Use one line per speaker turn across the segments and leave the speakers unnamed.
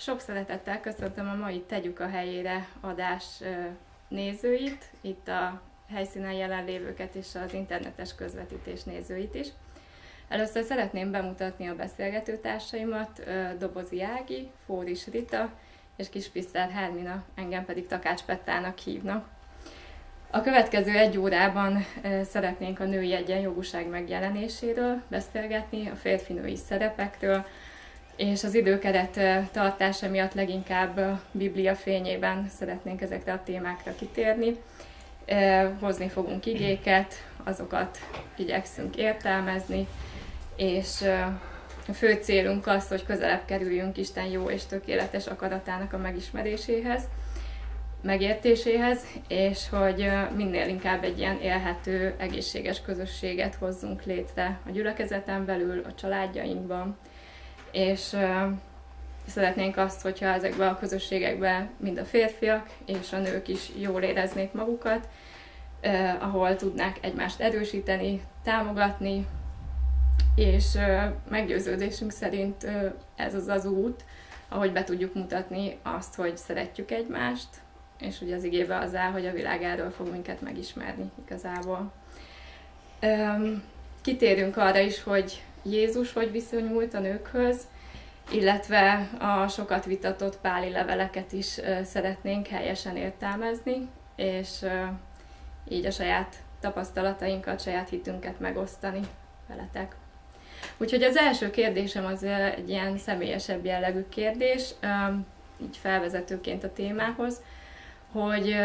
Sok szeretettel köszöntöm a mai Tegyük a helyére adás nézőit, itt a helyszínen jelenlévőket és az internetes közvetítés nézőit is. Először szeretném bemutatni a beszélgető társaimat, Dobozi Ági, Fóris Rita és Kispiszter Hermina, engem pedig Takács Pettának hívnak. A következő egy órában szeretnénk a női egyenjogúság megjelenéséről beszélgetni, a férfinői szerepekről, és az időkeret tartása miatt leginkább Biblia fényében szeretnénk ezekre a témákra kitérni. Hozni fogunk igéket, azokat igyekszünk értelmezni, és a fő célunk az, hogy közelebb kerüljünk Isten jó és tökéletes akaratának a megismeréséhez, megértéséhez, és hogy minél inkább egy ilyen élhető, egészséges közösséget hozzunk létre a gyülekezeten belül, a családjainkban, és szeretnénk azt, hogyha ezekben a közösségekben mind a férfiak és a nők is jól éreznék magukat, ahol tudnák egymást erősíteni, támogatni, és meggyőződésünk szerint ez az az út, ahogy be tudjuk mutatni azt, hogy szeretjük egymást, és ugye az igébe az áll, hogy a világ erről fog minket megismerni igazából. Kitérünk arra is, hogy Jézus hogy viszonyult a nőkhöz, illetve a sokat vitatott páli leveleket is szeretnénk helyesen értelmezni, és így a saját tapasztalatainkat, saját hitünket megosztani veletek. Úgyhogy az első kérdésem az egy ilyen személyesebb jellegű kérdés, így felvezetőként a témához, hogy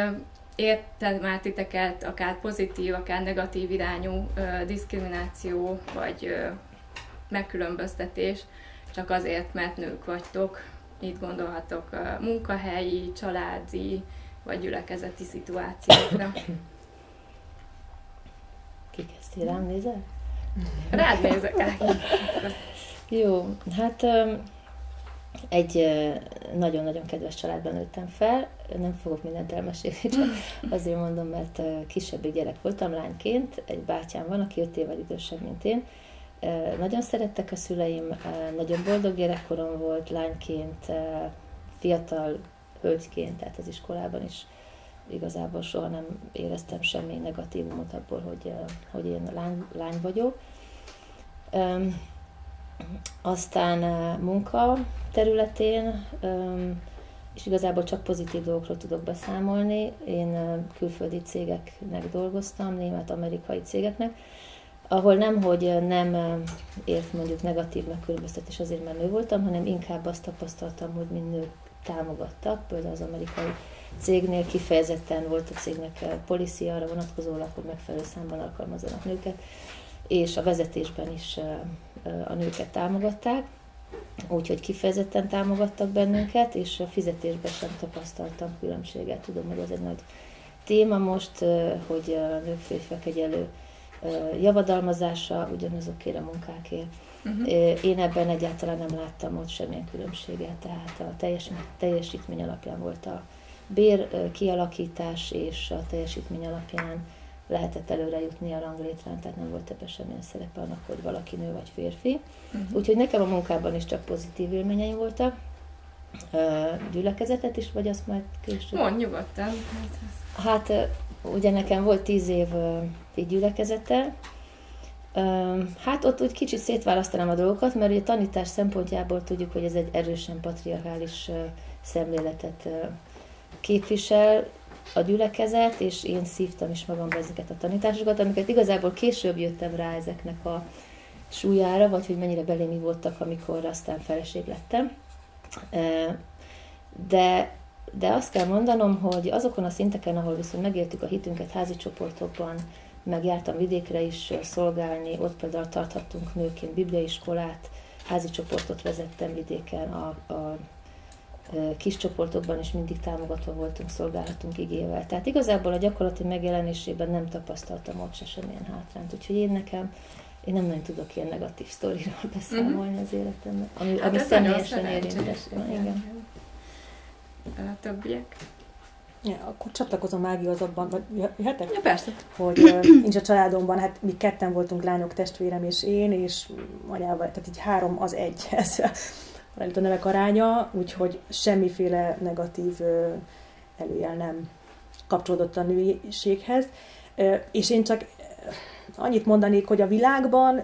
érted már titeket akár pozitív, akár negatív irányú diszkrimináció, vagy megkülönböztetés, csak azért, mert nők vagytok. Itt gondolhatok munkahelyi, családi vagy gyülekezeti szituációkra.
Ki kezdti írám nézel?
Rád nézek el.
Jó, hát egy nagyon-nagyon kedves családban nőttem fel, nem fogok mindent elmesélni, csak azért mondom, mert kisebbik gyerek voltam lányként, egy bátyám van, aki öt évvel idősebb, mint én, nagyon szerettek a szüleim, nagyon boldog gyerekkorom volt lányként, fiatal hölgyként, tehát az iskolában is igazából soha nem éreztem semmi negatívumot abból, hogy, hogy én lány, lány vagyok. Aztán munka területén, és igazából csak pozitív dolgokról tudok beszámolni. Én külföldi cégeknek dolgoztam, német-amerikai cégeknek, ahol nem, hogy nem ért mondjuk negatív megkülönböztetés azért, mert nő voltam, hanem inkább azt tapasztaltam, hogy mind nők támogattak, például az amerikai cégnél kifejezetten volt a cégnek policy arra vonatkozólag, hogy megfelelő számban alkalmazzanak nőket, és a vezetésben is a nőket támogatták, úgyhogy kifejezetten támogattak bennünket, és a fizetésben sem tapasztaltam különbséget. Tudom, hogy ez egy nagy téma most, hogy a nők férfiak egyelő javadalmazása ugyanazokért a munkákért. Uh-huh. Én ebben egyáltalán nem láttam ott semmilyen különbséget, tehát a teljes, teljesítmény alapján volt a bér kialakítás, és a teljesítmény alapján lehetett előre jutni a ranglétrán, tehát nem volt ebben semmilyen szerepe annak, hogy valaki nő vagy férfi. Uh-huh. Úgyhogy nekem a munkában is csak pozitív élményeim voltak. Gyülekezetet is, vagy azt majd később?
Mondj nyugodtan.
Hát ugye nekem volt tíz év így gyülekezete, Hát ott úgy kicsit szétválasztanám a dolgokat, mert ugye tanítás szempontjából tudjuk, hogy ez egy erősen patriarchális szemléletet képvisel a gyülekezet, és én szívtam is magamban ezeket a tanításokat, amiket igazából később jöttem rá ezeknek a súlyára, vagy hogy mennyire belém voltak, amikor aztán feleség lettem. De de azt kell mondanom, hogy azokon a szinteken, ahol viszont megéltük a hitünket házi csoportokban, meg jártam vidékre is szolgálni, ott például tarthattunk nőként bibliaiskolát, házi csoportot vezettem vidéken, a, a kis csoportokban is mindig támogatva voltunk, szolgálatunk igével. Tehát igazából a gyakorlati megjelenésében nem tapasztaltam ott se semmilyen hátrányt. Úgyhogy én nekem, én nem nagyon tudok ilyen negatív sztoriról beszámolni mm-hmm. az életemben, ami, hát ami személyesen érintett. Igen
a többiek.
Ja, akkor csatlakozom Mági azokban, vagy jöhetek?
Ja, persze.
Hogy uh, nincs a családomban, hát mi ketten voltunk lányok, testvérem és én, és anyával, tehát így három az egy. Ez a nevek aránya, úgyhogy semmiféle negatív előjel nem kapcsolódott a nőiséghez. És én csak annyit mondanék, hogy a világban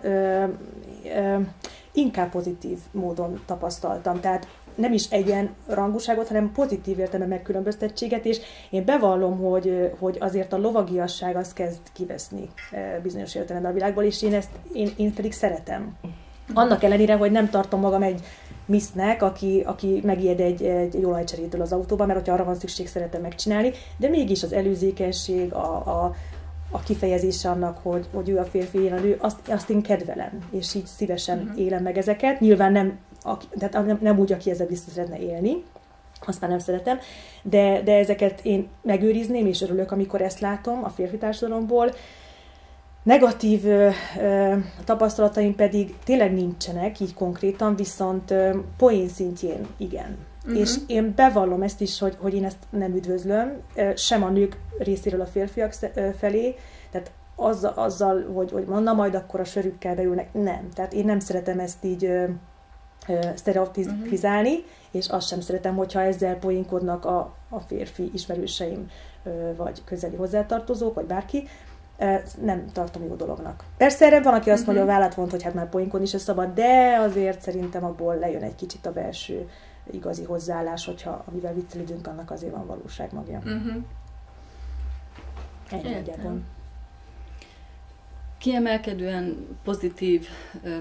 inkább pozitív módon tapasztaltam. Tehát nem is egyen rangúságot, hanem pozitív értelme megkülönböztettséget, és én bevallom, hogy, hogy azért a lovagiasság az kezd kiveszni bizonyos értelemben a világból, és én ezt én, én pedig szeretem. Annak ellenére, hogy nem tartom magam egy misznek, aki, aki megijed egy, egy olajcserétől az autóban, mert hogyha arra van szükség, szeretem megcsinálni, de mégis az előzékenység, a, a, a kifejezése annak, hogy, hogy ő a férfi, én a nő, azt, azt én kedvelem, és így szívesen uh-huh. élem meg ezeket. Nyilván nem, aki, tehát nem, nem úgy, aki ezzel vissza szeretne élni, azt már nem szeretem, de, de ezeket én megőrizném, és örülök, amikor ezt látom a férfi társadalomból. Negatív ö, ö, tapasztalataim pedig tényleg nincsenek, így konkrétan, viszont ö, poén szintjén igen. Uh-huh. És én bevallom ezt is, hogy, hogy én ezt nem üdvözlöm, sem a nők részéről a férfiak felé, tehát azzal, azzal hogy, hogy mondna, majd akkor a sörükkel beülnek. Nem. Tehát én nem szeretem ezt így sztereotipizálni, uh-huh. és azt sem szeretem, hogyha ezzel poénkodnak a, a férfi ismerőseim, vagy közeli hozzátartozók, vagy bárki. Nem tartom jó dolognak. Persze erre van, aki azt uh-huh. mondja, a vállát vont, hogy hát már poénkodni is szabad, de azért szerintem abból lejön egy kicsit a belső igazi hozzáállás, hogyha amivel viccelődünk, annak azért van valóság magja. Uh-huh. Ennyi egyetlen.
Kiemelkedően pozitív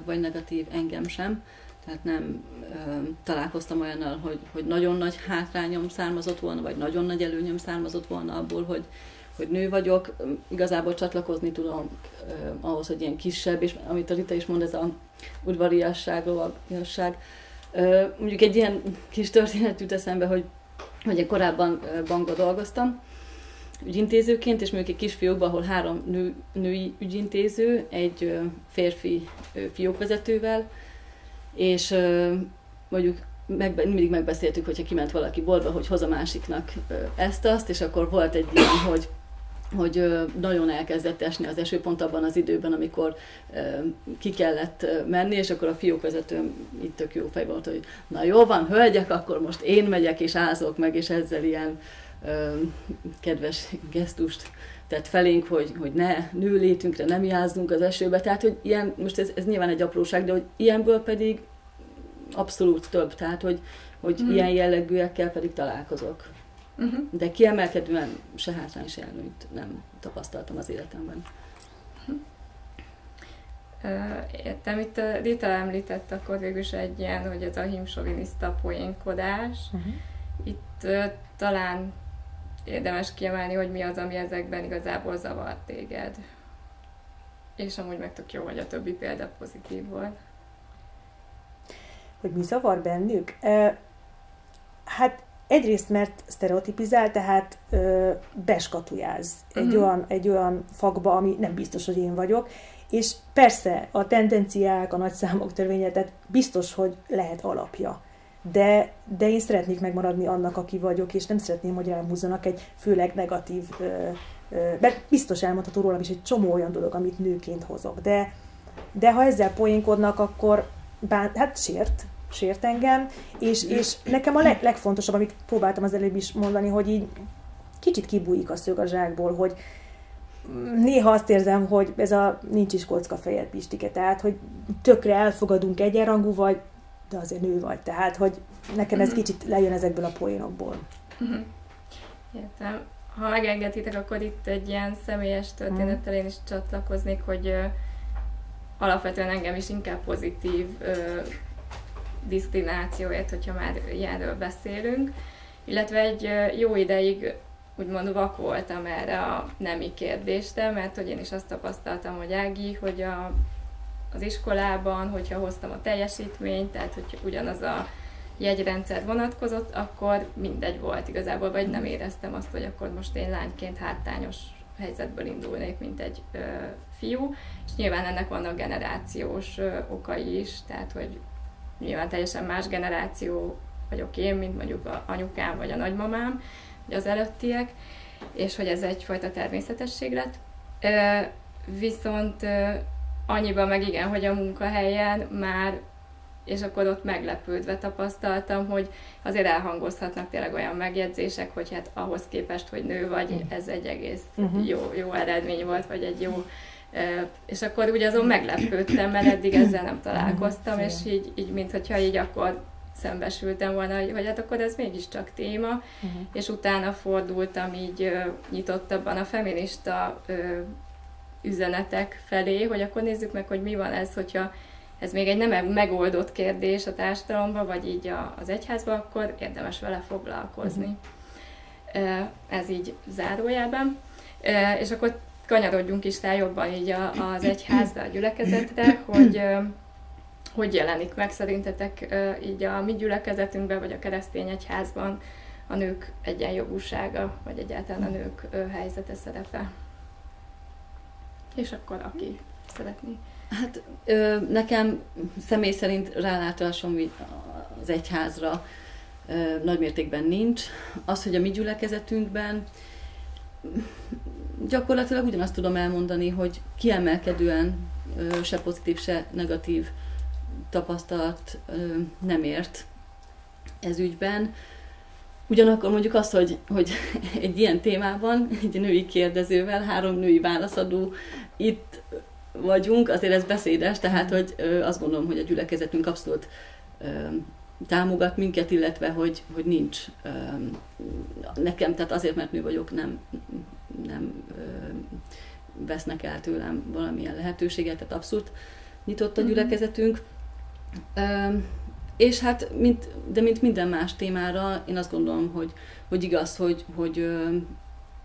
vagy negatív engem sem, tehát nem ö, találkoztam olyannal, hogy, hogy nagyon nagy hátrányom származott volna, vagy nagyon nagy előnyöm származott volna abból, hogy, hogy nő vagyok. Igazából csatlakozni tudom ö, ahhoz, hogy ilyen kisebb, és amit a Rita is mond, ez a udvariasság, lovagiasság, Mondjuk egy ilyen kis történet jut eszembe, hogy, hogy én korábban bankban dolgoztam, ügyintézőként, és mondjuk egy kisfiókban, ahol három nő, női ügyintéző, egy férfi fiókvezetővel, és mondjuk meg, mindig megbeszéltük, hogyha kiment valaki boltba, hogy hoz a másiknak ezt-azt, és akkor volt egy ilyen, hogy hogy nagyon elkezdett esni az eső pont abban az időben, amikor ki kellett menni, és akkor a fiókvezetőm itt tök jó fej volt, hogy na jó van, hölgyek, akkor most én megyek és ázok meg, és ezzel ilyen kedves gesztust tett felénk, hogy, hogy ne nő létünkre, nem jázzunk az esőbe. Tehát, hogy ilyen, most ez, ez nyilván egy apróság, de hogy ilyenből pedig abszolút több. Tehát, hogy, hogy mm. ilyen jellegűekkel pedig találkozok. Uh-huh. De kiemelkedően se hátrány, se előnyt nem tapasztaltam az életemben. Uh-huh.
Értem, itt Rita említett akkor végül is egy ilyen, hogy ez a himsoviniszta poénkodás. Uh-huh. Itt uh, talán érdemes kiemelni, hogy mi az, ami ezekben igazából zavar téged. És amúgy meg tök jó, hogy a többi példa pozitív volt.
Hogy mi zavar bennük? Hát Egyrészt, mert sztereotipizál, tehát ö, beskatujáz egy, uh-huh. olyan, egy olyan fakba, ami nem biztos, hogy én vagyok, és persze a tendenciák, a nagyszámok törvénye, tehát biztos, hogy lehet alapja. De, de én szeretnék megmaradni annak, aki vagyok, és nem szeretném, hogy rám húzzanak egy főleg negatív, mert biztos elmondható rólam is egy csomó olyan dolog, amit nőként hozok. De, de ha ezzel poénkodnak, akkor bár, hát sért, sért engem, és, és nekem a leg, legfontosabb, amit próbáltam az előbb is mondani, hogy így kicsit kibújik a szög a zsákból, hogy néha azt érzem, hogy ez a nincs is kocka fejed pistike, tehát, hogy tökre elfogadunk egyenrangú vagy, de azért nő vagy. Tehát, hogy nekem ez mhm. kicsit lejön ezekből a poénokból.
Mhm. Értem. Ha megengeditek, akkor itt egy ilyen személyes történettel én is csatlakoznék, hogy uh, alapvetően engem is inkább pozitív uh, diszkriminációért, hogyha már ilyenről beszélünk. Illetve egy jó ideig úgymond vak voltam erre a nemi kérdésre, mert hogy én is azt tapasztaltam, hogy Ági, hogy a, az iskolában, hogyha hoztam a teljesítményt, tehát hogy ugyanaz a jegyrendszer vonatkozott, akkor mindegy volt igazából, vagy nem éreztem azt, hogy akkor most én lányként háttányos helyzetből indulnék, mint egy ö, fiú, és nyilván ennek vannak generációs ö, okai is, tehát hogy nyilván teljesen más generáció vagyok én, mint mondjuk a anyukám vagy a nagymamám, vagy az előttiek, és hogy ez egyfajta természetesség lett. Viszont annyiban meg igen, hogy a munkahelyen már és akkor ott meglepődve tapasztaltam, hogy azért elhangozhatnak tényleg olyan megjegyzések, hogy hát ahhoz képest, hogy nő vagy, ez egy egész uh-huh. jó, jó eredmény volt, vagy egy jó és akkor ugye azon meglepődtem, mert eddig ezzel nem találkoztam, és így, így mintha így akkor szembesültem volna, hogy, hogy hát akkor ez mégiscsak téma, uh-huh. és utána fordultam így ö, nyitottabban a feminista ö, üzenetek felé, hogy akkor nézzük meg, hogy mi van ez, hogyha ez még egy nem megoldott kérdés a társadalomban, vagy így a, az egyházban, akkor érdemes vele foglalkozni. Uh-huh. Ez így zárójában. És akkor kanyarodjunk is rá jobban így az egyházra, a gyülekezetre, hogy hogy jelenik meg szerintetek így a mi gyülekezetünkben, vagy a keresztény egyházban a nők egyenjogúsága, vagy egyáltalán a nők helyzete, szerepe? És akkor aki szeretné.
Hát ö, nekem személy szerint rálátásom az egyházra ö, nagymértékben nincs. Az, hogy a mi gyülekezetünkben gyakorlatilag ugyanazt tudom elmondani, hogy kiemelkedően ö, se pozitív, se negatív tapasztalat ö, nem ért ez ügyben. Ugyanakkor mondjuk azt, hogy, hogy egy ilyen témában, egy női kérdezővel, három női válaszadó itt vagyunk, azért ez beszédes, tehát hogy azt gondolom, hogy a gyülekezetünk abszolút támogat minket, illetve hogy, hogy nincs nekem, tehát azért, mert nő vagyok, nem, nem vesznek el tőlem valamilyen lehetőséget, tehát abszolút nyitott a mhm. gyülekezetünk. És hát, mint, de mint minden más témára, én azt gondolom, hogy, hogy igaz, hogy, hogy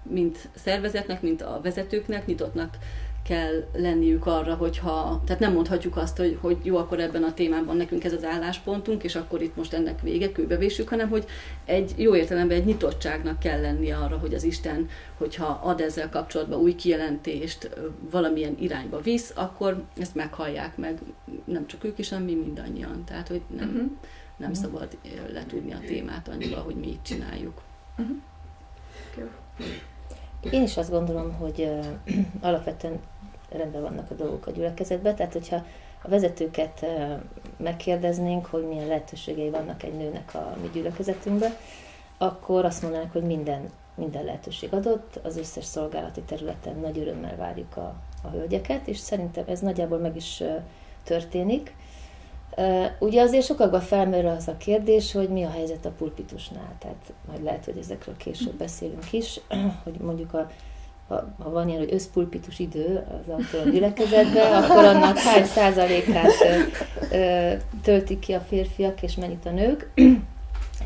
mint szervezetnek, mint a vezetőknek nyitottnak kell lenniük arra, hogyha, tehát nem mondhatjuk azt, hogy, hogy jó, akkor ebben a témában nekünk ez az álláspontunk, és akkor itt most ennek vége, kőbevésük, hanem hogy egy jó értelemben egy nyitottságnak kell lennie arra, hogy az Isten, hogyha ad ezzel kapcsolatban új kijelentést, valamilyen irányba visz, akkor ezt meghallják meg, nem csak ők is, hanem mi mindannyian. Tehát, hogy nem, uh-huh. nem uh-huh. szabad letudni a témát annyival, hogy mi így csináljuk. Uh-huh.
Én is azt gondolom, hogy uh, alapvetően rendben vannak a dolgok a gyülekezetben, tehát hogyha a vezetőket megkérdeznénk, hogy milyen lehetőségei vannak egy nőnek a mi gyülekezetünkben, akkor azt mondanák, hogy minden, minden lehetőség adott, az összes szolgálati területen nagy örömmel várjuk a, a hölgyeket, és szerintem ez nagyjából meg is történik. Ugye azért sokakban felmerül az a kérdés, hogy mi a helyzet a pulpitusnál, tehát majd lehet, hogy ezekről később beszélünk is, hogy mondjuk a ha, ha van ilyen, hogy összpulpitus idő az autónom gyülekezetben, akkor annak hány százalékát ö, töltik ki a férfiak, és mennyit a nők.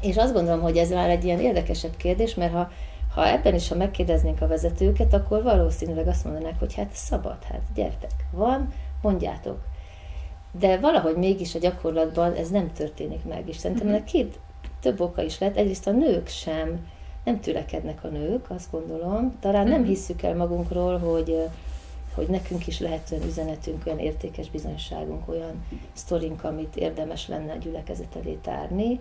és azt gondolom, hogy ez már egy ilyen érdekesebb kérdés, mert ha, ha ebben is, ha megkérdeznénk a vezetőket, akkor valószínűleg azt mondanák, hogy hát szabad, hát gyertek, van, mondjátok. De valahogy mégis a gyakorlatban ez nem történik meg, és szerintem ennek két több oka is lehet. Egyrészt a nők sem nem tülekednek a nők, azt gondolom. Talán nem mhm. hisszük el magunkról, hogy, hogy nekünk is lehet olyan üzenetünk, olyan értékes bizonyságunk, olyan sztorink, amit érdemes lenne a gyülekezet elé tárni.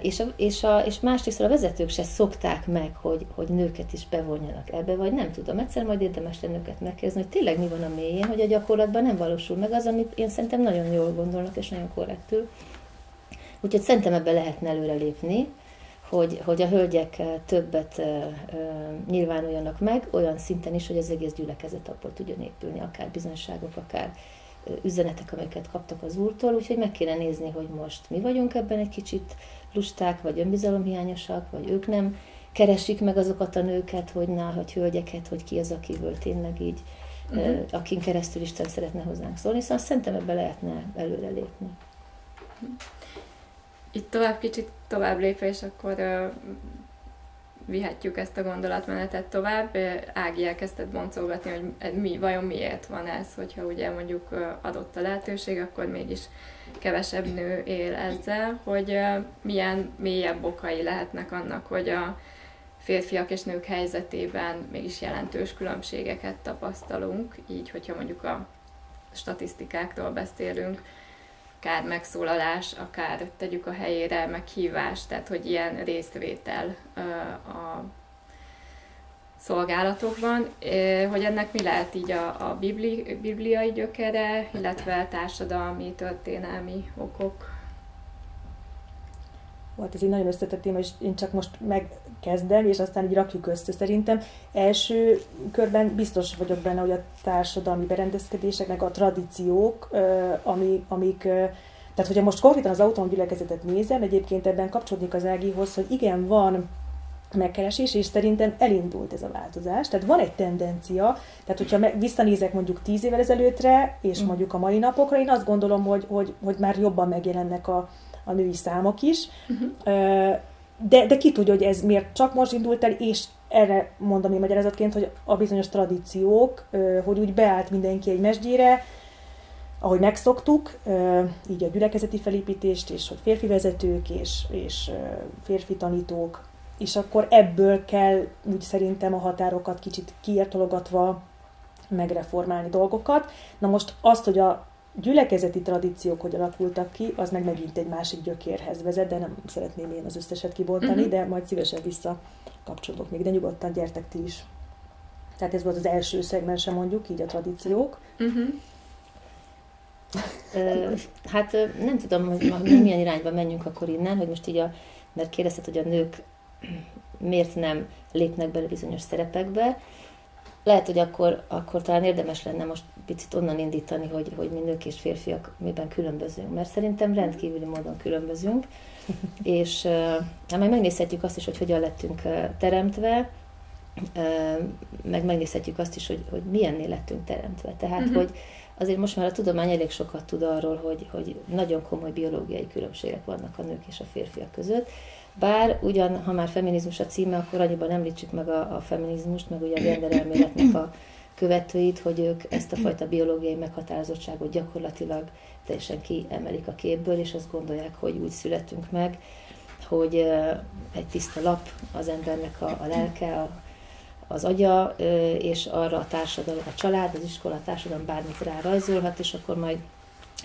És, a, és, a, és másrészt a vezetők se szokták meg, hogy, hogy nőket is bevonjanak ebbe, vagy nem tudom, egyszer majd érdemes lenne őket megkérdezni, hogy tényleg mi van a mélyén, hogy a gyakorlatban nem valósul meg az, amit én szerintem nagyon jól gondolnak, és nagyon korrektül. Úgyhogy szerintem ebbe lehetne előrelépni hogy, hogy a hölgyek eh, többet eh, eh, nyilvánuljanak meg, olyan szinten is, hogy az egész gyülekezet abból tudjon épülni, akár bizonyságok, akár üzenetek, amiket kaptak az úrtól, úgyhogy meg kéne nézni, hogy most mi vagyunk ebben egy kicsit lusták, vagy önbizalomhiányosak, vagy ők nem keresik meg azokat a nőket, hogy na, hogy hölgyeket, hogy ki az, akiből tényleg így, uh-huh. akin keresztül Isten szeretne hozzánk szólni, szóval szerintem ebbe lehetne előrelépni. Uh-huh
itt tovább kicsit tovább lépve, és akkor uh, vihetjük ezt a gondolatmenetet tovább. Ági elkezdett boncolgatni, hogy mi, vajon miért van ez, hogyha ugye mondjuk adott a lehetőség, akkor mégis kevesebb nő él ezzel, hogy milyen mélyebb okai lehetnek annak, hogy a férfiak és nők helyzetében mégis jelentős különbségeket tapasztalunk, így hogyha mondjuk a statisztikákról beszélünk, akár megszólalás, akár tegyük a helyére meghívás, tehát hogy ilyen részvétel a szolgálatokban, hogy ennek mi lehet így a, a bibli, bibliai gyökere, illetve társadalmi, történelmi okok.
Volt ez egy nagyon összetett téma, és én csak most megkezdem, és aztán így rakjuk össze. Szerintem első körben biztos vagyok benne, hogy a társadalmi berendezkedések, meg a tradíciók, ami, amik tehát, hogyha most konkrétan az autonóm gyülekezetet nézem, egyébként ebben kapcsolódik az Ágihoz, hogy igen, van megkeresés, és szerintem elindult ez a változás. Tehát van egy tendencia, tehát hogyha visszanézek mondjuk tíz évvel ezelőttre, és mm. mondjuk a mai napokra, én azt gondolom, hogy, hogy, hogy már jobban megjelennek a, a női számok is. Uh-huh. De, de ki tudja, hogy ez miért csak most indult el, és erre mondom én magyarázatként, hogy a bizonyos tradíciók, hogy úgy beállt mindenki egy mesdjére, ahogy megszoktuk, így a gyülekezeti felépítést, és hogy férfi vezetők, és, és férfi tanítók, és akkor ebből kell úgy szerintem a határokat kicsit kiértologatva megreformálni dolgokat. Na most azt, hogy a gyülekezeti tradíciók hogy alakultak ki, az meg megint egy másik gyökérhez vezet, de nem szeretném én az összeset kibontani, uh-huh. de majd szívesen visszakapcsolok még, de nyugodtan gyertek ti is. Tehát ez volt az első szegmense mondjuk, így a tradíciók. Uh-huh.
hát nem tudom, hogy milyen irányba menjünk akkor innen, hogy most így a, mert kérdezted, hogy a nők miért nem lépnek bele bizonyos szerepekbe. Lehet, hogy akkor, akkor talán érdemes lenne most picit onnan indítani, hogy, hogy mi nők és férfiak miben különbözünk, mert szerintem rendkívüli módon különbözünk, és uh, majd megnézhetjük azt is, hogy hogyan lettünk teremtve, meg megnézhetjük azt is, hogy, hogy milyennél lettünk teremtve. Tehát, uh-huh. hogy azért most már a tudomány elég sokat tud arról, hogy, hogy nagyon komoly biológiai különbségek vannak a nők és a férfiak között, bár ugyan, ha már feminizmus a címe, akkor annyiban említsük meg a, a feminizmust, meg ugye a genderelméletnek a követőit, hogy ők ezt a fajta biológiai meghatározottságot gyakorlatilag teljesen kiemelik a képből, és azt gondolják, hogy úgy születünk meg, hogy egy tiszta lap az embernek a, a lelke, a, az agya, és arra a társadalom, a család, az iskola, a társadalom bármit rá rajzolhat, és akkor majd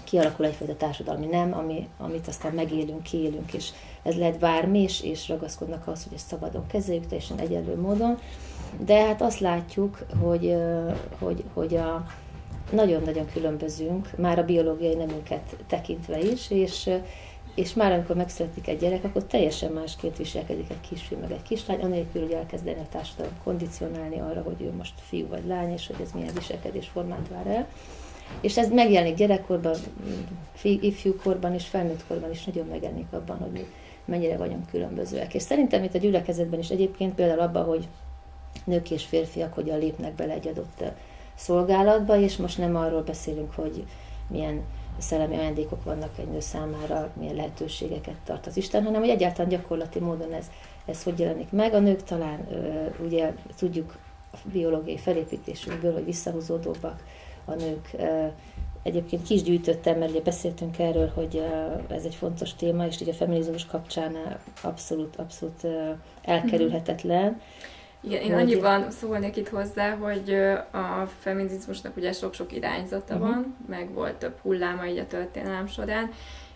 kialakul egyfajta társadalmi nem, ami, amit aztán megélünk, kiélünk, és ez lehet bármi, és, és ragaszkodnak ahhoz, hogy ezt szabadon kezeljük, teljesen egyenlő módon. De hát azt látjuk, hogy, hogy, hogy a, nagyon-nagyon különbözünk, már a biológiai nemünket tekintve is, és, és már amikor megszületik egy gyerek, akkor teljesen másként viselkedik egy kisfiú meg egy kislány, anélkül, hogy elkezdeni a társadalom kondicionálni arra, hogy ő most fiú vagy lány, és hogy ez milyen viselkedésformát vár el. És ez megjelenik gyerekkorban, ifjúkorban és felnőttkorban is nagyon megjelenik abban, hogy mennyire vagyunk különbözőek. És szerintem itt a gyülekezetben is egyébként például abban, hogy nők és férfiak hogyan lépnek bele egy adott szolgálatba, és most nem arról beszélünk, hogy milyen szellemi ajándékok vannak egy nő számára, milyen lehetőségeket tart az Isten, hanem hogy egyáltalán gyakorlati módon ez, ez hogy jelenik meg. A nők talán ugye tudjuk a biológiai felépítésünkből, hogy visszahúzódóbbak a nők. Egyébként kis gyűjtöttem, mert ugye beszéltünk erről, hogy ez egy fontos téma, és ugye a feminizmus kapcsán abszolút, abszolút elkerülhetetlen.
Igen, én hogy... annyiban szólnék itt hozzá, hogy a feminizmusnak ugye sok-sok irányzata uh-huh. van, meg volt több hulláma így a történelem során,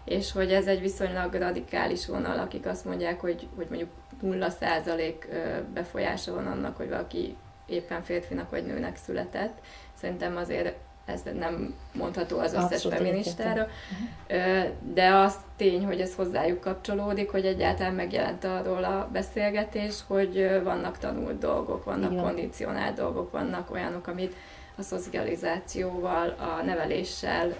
és hogy ez egy viszonylag radikális vonal, akik azt mondják, hogy, hogy mondjuk 0% befolyása van annak, hogy valaki éppen férfinak vagy nőnek született. Szerintem azért ez nem mondható az összes Abszolút feministára, értettem. de az tény, hogy ez hozzájuk kapcsolódik, hogy egyáltalán megjelent arról a beszélgetés, hogy vannak tanult dolgok, vannak Igen. kondicionált dolgok, vannak olyanok, amit a szocializációval, a neveléssel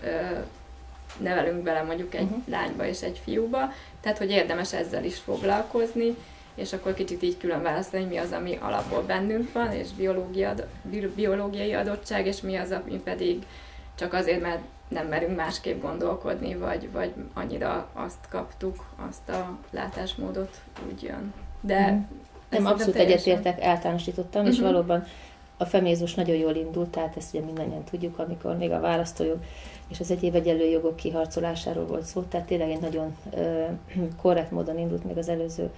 nevelünk bele mondjuk egy uh-huh. lányba és egy fiúba, tehát hogy érdemes ezzel is foglalkozni, és akkor kicsit így külön választani, hogy mi az, ami alapból bennünk van, és biológia, biológiai adottság, és mi az, ami pedig csak azért, mert nem merünk másképp gondolkodni, vagy, vagy annyira azt kaptuk, azt a látásmódot úgy jön. De mm.
Nem, abszolút teljesen... egyetértek, általánosítottam, uh-huh. és mhm. valóban a femézus nagyon jól indult, tehát ezt ugye mindannyian tudjuk, amikor még a választójog és az egyéb egyenlő jogok kiharcolásáról volt szó, tehát tényleg egy nagyon ö, korrekt módon indult még az előző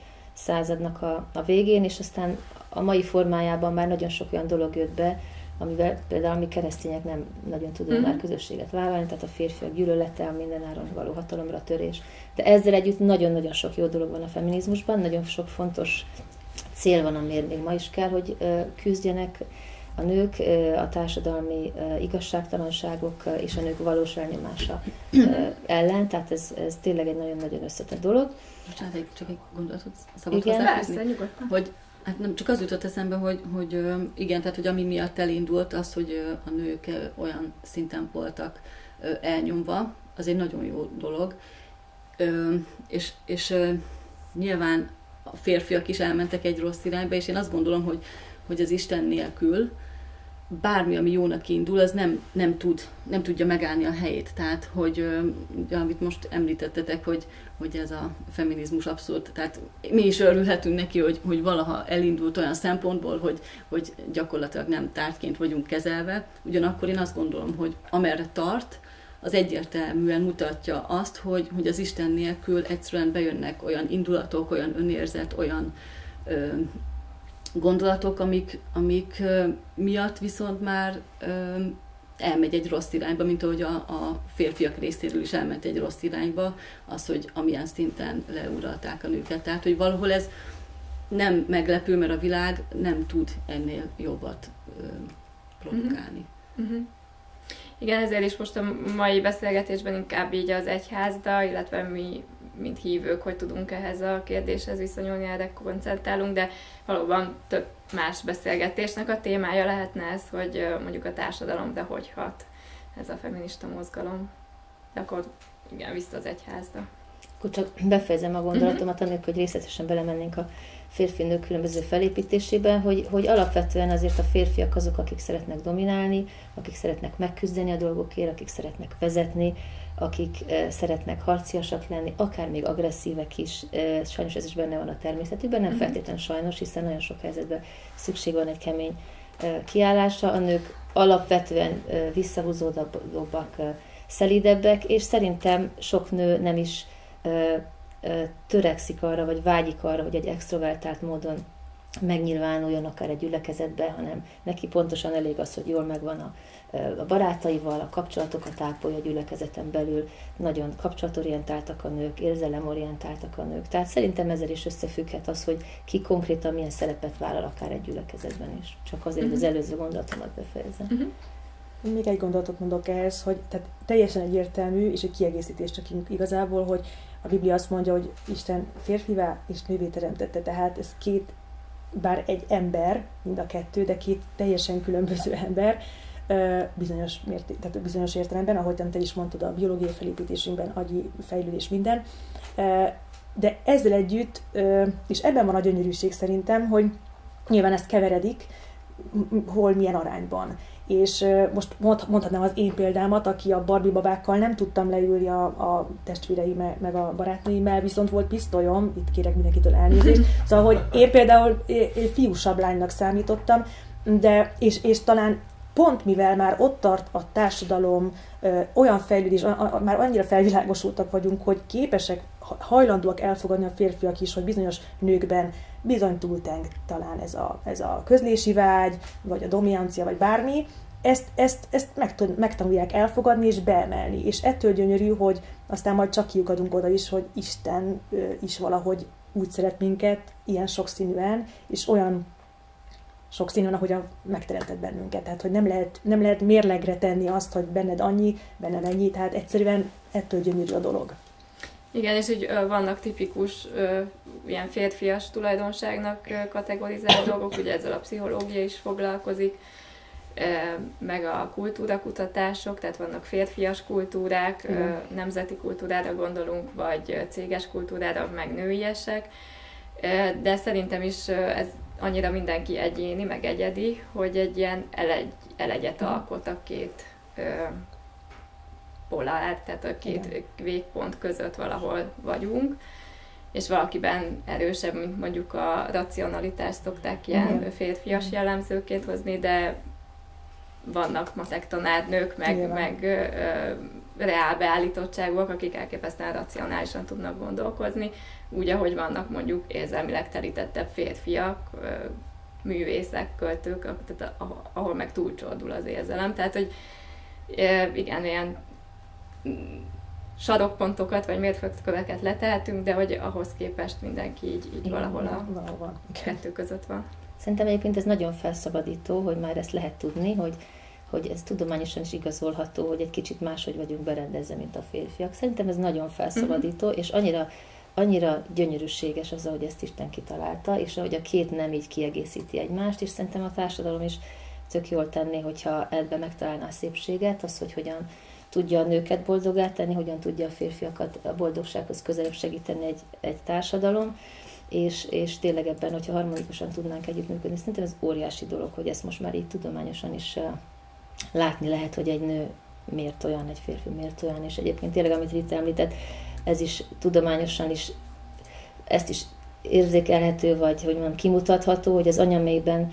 századnak a, a végén, és aztán a mai formájában már nagyon sok olyan dolog jött be, amivel például mi keresztények nem nagyon tudunk mm-hmm. már közösséget vállalni, tehát a férfiak gyűlölete, a mindenáron való hatalomra törés. De ezzel együtt nagyon-nagyon sok jó dolog van a feminizmusban, nagyon sok fontos cél van, amiért még ma is kell, hogy küzdjenek a nők a társadalmi igazságtalanságok és a nők valós elnyomása ellen, tehát ez, ez tényleg egy nagyon-nagyon összetett dolog.
Bocsánat, egy, csak egy gondolatot szabad
Igen,
persze, nyugodtan.
Hogy Hát nem, csak az jutott eszembe, hogy, hogy igen, tehát hogy ami miatt elindult az, hogy a nők olyan szinten voltak elnyomva, az egy nagyon jó dolog. És, és nyilván a férfiak is elmentek egy rossz irányba, és én azt gondolom, hogy, hogy az Isten nélkül bármi, ami jónak indul, az nem, nem, tud, nem tudja megállni a helyét. Tehát, hogy amit most említettetek, hogy, hogy ez a feminizmus abszurd, tehát mi is örülhetünk neki, hogy, hogy valaha elindult olyan szempontból, hogy, hogy gyakorlatilag nem tárgyként vagyunk kezelve. Ugyanakkor én azt gondolom, hogy amerre tart, az egyértelműen mutatja azt, hogy, hogy az Isten nélkül egyszerűen bejönnek olyan indulatok, olyan önérzet, olyan ö, gondolatok, amik, amik miatt viszont már elmegy egy rossz irányba, mint ahogy a, a férfiak részéről is elment egy rossz irányba, az, hogy amilyen szinten leuralták a nőket. Tehát, hogy valahol ez nem meglepő, mert a világ nem tud ennél jobbat ö, produkálni. Uh-huh.
Igen, ezért is most a mai beszélgetésben inkább így az egyházda, illetve mi, mint hívők, hogy tudunk ehhez a kérdéshez viszonyulni, erre koncentrálunk, de valóban több más beszélgetésnek a témája lehetne ez, hogy mondjuk a társadalom, de hogy hat ez a feminista mozgalom. De akkor igen, vissza az egyházda.
Akkor csak befejezem a gondolatomat, uh-huh. anélkül, hogy részletesen belemennénk a férfi-nők különböző felépítésében, hogy, hogy alapvetően azért a férfiak azok, akik szeretnek dominálni, akik szeretnek megküzdeni a dolgokért, akik szeretnek vezetni, akik szeretnek harciasak lenni, akár még agresszívek is, sajnos ez is benne van a természetükben, nem uh-huh. feltétlenül sajnos, hiszen nagyon sok helyzetben szükség van egy kemény kiállásra. A nők alapvetően visszahúzódabbak, uh, szelidebbek, és szerintem sok nő nem is törekszik arra, vagy vágyik arra, hogy egy extrovertált módon megnyilvánuljon akár egy gyülekezetbe, hanem neki pontosan elég az, hogy jól megvan a, a barátaival, a kapcsolatokat ápolja a gyülekezeten belül, nagyon kapcsolatorientáltak a nők, érzelemorientáltak a nők. Tehát szerintem ezzel is összefügghet az, hogy ki konkrétan milyen szerepet vállal akár egy gyülekezetben is. Csak azért, hogy az mhm. előző gondolatomat befejezem. Uh-huh.
Még egy gondolatot mondok ehhez, hogy tehát teljesen egyértelmű, és egy kiegészítés csak igazából, hogy a Biblia azt mondja, hogy Isten férfivá és nővé teremtette, tehát ez két, bár egy ember, mind a kettő, de két teljesen különböző ember, bizonyos, mérté, tehát bizonyos értelemben, ahogy te is mondtad, a biológiai felépítésünkben, agyi fejlődés, minden. De ezzel együtt, és ebben van a gyönyörűség szerintem, hogy nyilván ezt keveredik, hol milyen arányban és most mondhatnám az én példámat, aki a Barbie babákkal nem tudtam leülni a, a testvérei meg a barátnőimmel, viszont volt pisztolyom, itt kérek mindenkitől elnézést, szóval, hogy én például fiúsabb lánynak számítottam, de, és, és talán pont mivel már ott tart a társadalom, olyan fejlődés, már annyira felvilágosultak vagyunk, hogy képesek, hajlandóak elfogadni a férfiak is, hogy bizonyos nőkben bizony túlteng talán ez a, ez a közlési vágy, vagy a dominancia, vagy bármi, ezt, ezt, ezt megtanulják elfogadni és beemelni. És ettől gyönyörű, hogy aztán majd csak kiukadunk oda is, hogy Isten is valahogy úgy szeret minket, ilyen sokszínűen, és olyan sokszínűen, ahogyan megteremtett bennünket. Tehát, hogy nem lehet, nem lehet mérlegre tenni azt, hogy benned annyi, benned ennyi, tehát egyszerűen ettől gyönyörű a dolog.
Igen, és úgy vannak tipikus ilyen férfias tulajdonságnak kategorizált dolgok, ugye ezzel a pszichológia is foglalkozik, meg a kultúrakutatások, tehát vannak férfias kultúrák, Igen. nemzeti kultúrára gondolunk, vagy céges kultúrára, meg nőiesek, de szerintem is ez annyira mindenki egyéni, meg egyedi, hogy egy ilyen elegy, elegyet alkot a két polár, tehát a két Igen. végpont között valahol vagyunk, és valakiben erősebb, mint mondjuk a racionalitást szokták ilyen Igen. férfias jellemzőként hozni, de vannak matek tanárnők, meg, Igen. meg ö, reál beállítottságúak, akik elképesztően racionálisan tudnak gondolkozni, úgy, ahogy vannak mondjuk érzelmileg telítettebb férfiak, művészek, költők, tehát ahol meg túlcsordul az érzelem. Tehát, hogy igen, ilyen sarokpontokat vagy mérföldköveket letehetünk, de hogy ahhoz képest mindenki így, így valahol a valahol. kettő között van.
Szerintem egyébként ez nagyon felszabadító, hogy már ezt lehet tudni, hogy, hogy ez tudományosan is igazolható, hogy egy kicsit máshogy vagyunk berendezve, mint a férfiak. Szerintem ez nagyon felszabadító, mm-hmm. és annyira annyira gyönyörűséges az, ahogy ezt Isten kitalálta, és ahogy a két nem így kiegészíti egymást, és szerintem a társadalom is tök jól tenni, hogyha ebbe megtalálná a szépséget, az, hogy hogyan tudja a nőket boldogát tenni, hogyan tudja a férfiakat a boldogsághoz közelebb segíteni egy, egy társadalom, és, és tényleg ebben, hogyha harmonikusan tudnánk együttműködni, szerintem ez óriási dolog, hogy ezt most már így tudományosan is látni lehet, hogy egy nő miért olyan, egy férfi miért olyan, és egyébként tényleg, amit Rita említett, ez is tudományosan is, ezt is érzékelhető, vagy hogy mondjam, kimutatható, hogy az anyamékben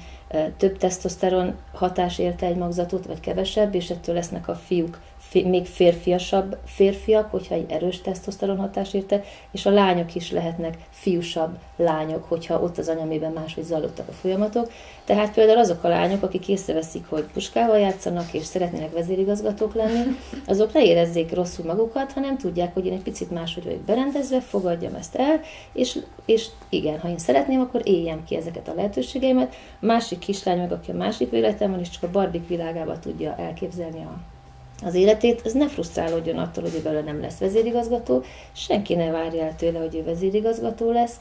több tesztoszteron hatás érte egy magzatot, vagy kevesebb, és ettől lesznek a fiúk még férfiasabb férfiak, hogyha egy erős tesztoszteron hatás érte, és a lányok is lehetnek fiúsabb lányok, hogyha ott az anyamében máshogy zajlottak a folyamatok. Tehát például azok a lányok, akik észreveszik, hogy puskával játszanak, és szeretnének vezérigazgatók lenni, azok ne érezzék rosszul magukat, hanem tudják, hogy én egy picit máshogy vagyok berendezve, fogadjam ezt el, és, és igen, ha én szeretném, akkor éljem ki ezeket a lehetőségeimet. Másik kislány meg, aki a másik életem van, és csak a barbik világába tudja elképzelni a az életét, az ne frusztrálódjon attól, hogy ő belőle nem lesz vezérigazgató, senki ne várja el tőle, hogy ő vezérigazgató lesz,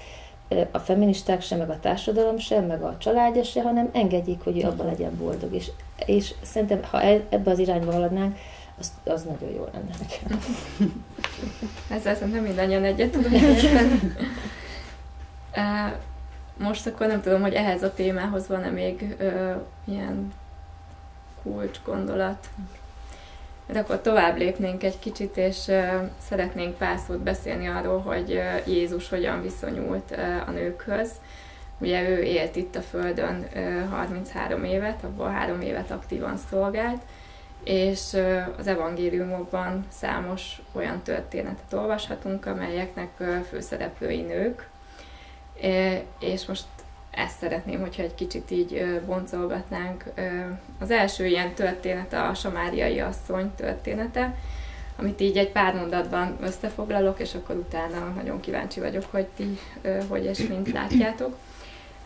a feministák sem, meg a társadalom sem, meg a családja se, hanem engedjék, hogy ő abban legyen boldog. És, és szerintem, ha e, ebbe az irányba haladnánk, az, az nagyon jó lenne nekem.
Ezzel szerintem mindannyian egyet tudunk Most akkor nem tudom, hogy ehhez a témához van-e még ö, ilyen kulcs gondolat. De akkor tovább lépnénk egy kicsit, és szeretnénk pár szót beszélni arról, hogy Jézus hogyan viszonyult a nőkhöz. Ugye ő élt itt a Földön 33 évet, abból három évet aktívan szolgált, és az evangéliumokban számos olyan történetet olvashatunk, amelyeknek főszereplői nők. És most ezt szeretném, hogyha egy kicsit így boncolgatnánk. Az első ilyen történet a Samáriai asszony története, amit így egy pár mondatban összefoglalok, és akkor utána nagyon kíváncsi vagyok, hogy ti hogy és mint látjátok.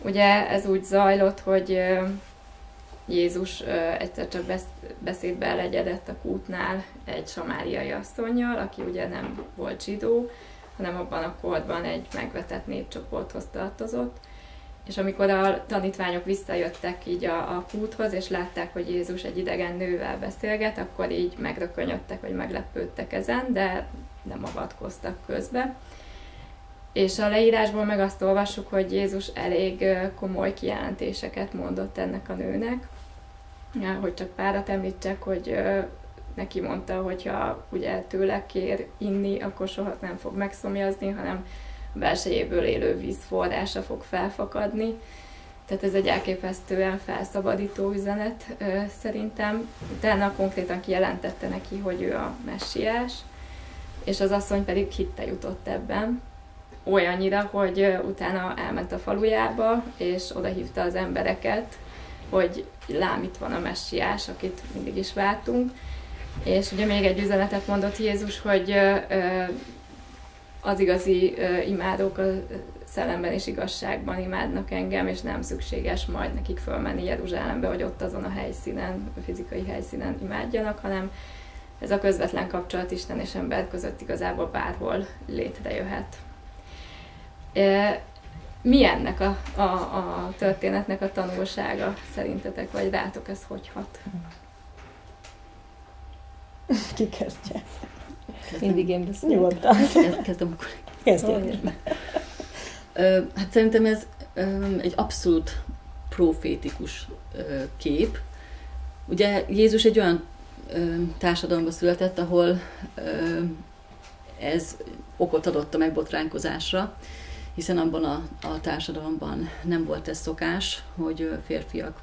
Ugye ez úgy zajlott, hogy Jézus egyszer csak beszédbe legyedett a kútnál egy samáriai asszonynal, aki ugye nem volt zsidó, hanem abban a korban egy megvetett népcsoporthoz tartozott, és amikor a tanítványok visszajöttek így a, a kúthoz, és látták, hogy Jézus egy idegen nővel beszélget, akkor így megrökönyödtek, vagy meglepődtek ezen, de nem avatkoztak közbe. És a leírásból meg azt olvassuk, hogy Jézus elég komoly kijelentéseket mondott ennek a nőnek, hogy csak párat említsek, hogy neki mondta, hogy ha ugye tőle kér inni, akkor soha nem fog megszomjazni, hanem belsejéből élő vízforrása fog felfakadni. Tehát ez egy elképesztően felszabadító üzenet szerintem. Utána konkrétan kijelentette neki, hogy ő a messiás, és az asszony pedig hitte jutott ebben. Olyannyira, hogy utána elment a falujába, és odahívta az embereket, hogy lám itt van a messiás, akit mindig is vártunk. És ugye még egy üzenetet mondott Jézus, hogy az igazi imádók a szellemben és igazságban imádnak engem, és nem szükséges majd nekik fölmenni Jeruzsálembe, hogy ott azon a helyszínen, a fizikai helyszínen imádjanak, hanem ez a közvetlen kapcsolat Isten és ember között igazából bárhol létrejöhet. Mi ennek a, a, a történetnek a tanulsága szerintetek, vagy rátok ez hogy hat?
Ki kezdje?
Mindig én beszélek.
Nyugodtan.
Kezdem akkor.
Kezdjem.
Hát szerintem ez egy abszolút profétikus kép. Ugye Jézus egy olyan társadalomba született, ahol ez okot adott a megbotránkozásra, hiszen abban a, a társadalomban nem volt ez szokás, hogy férfiak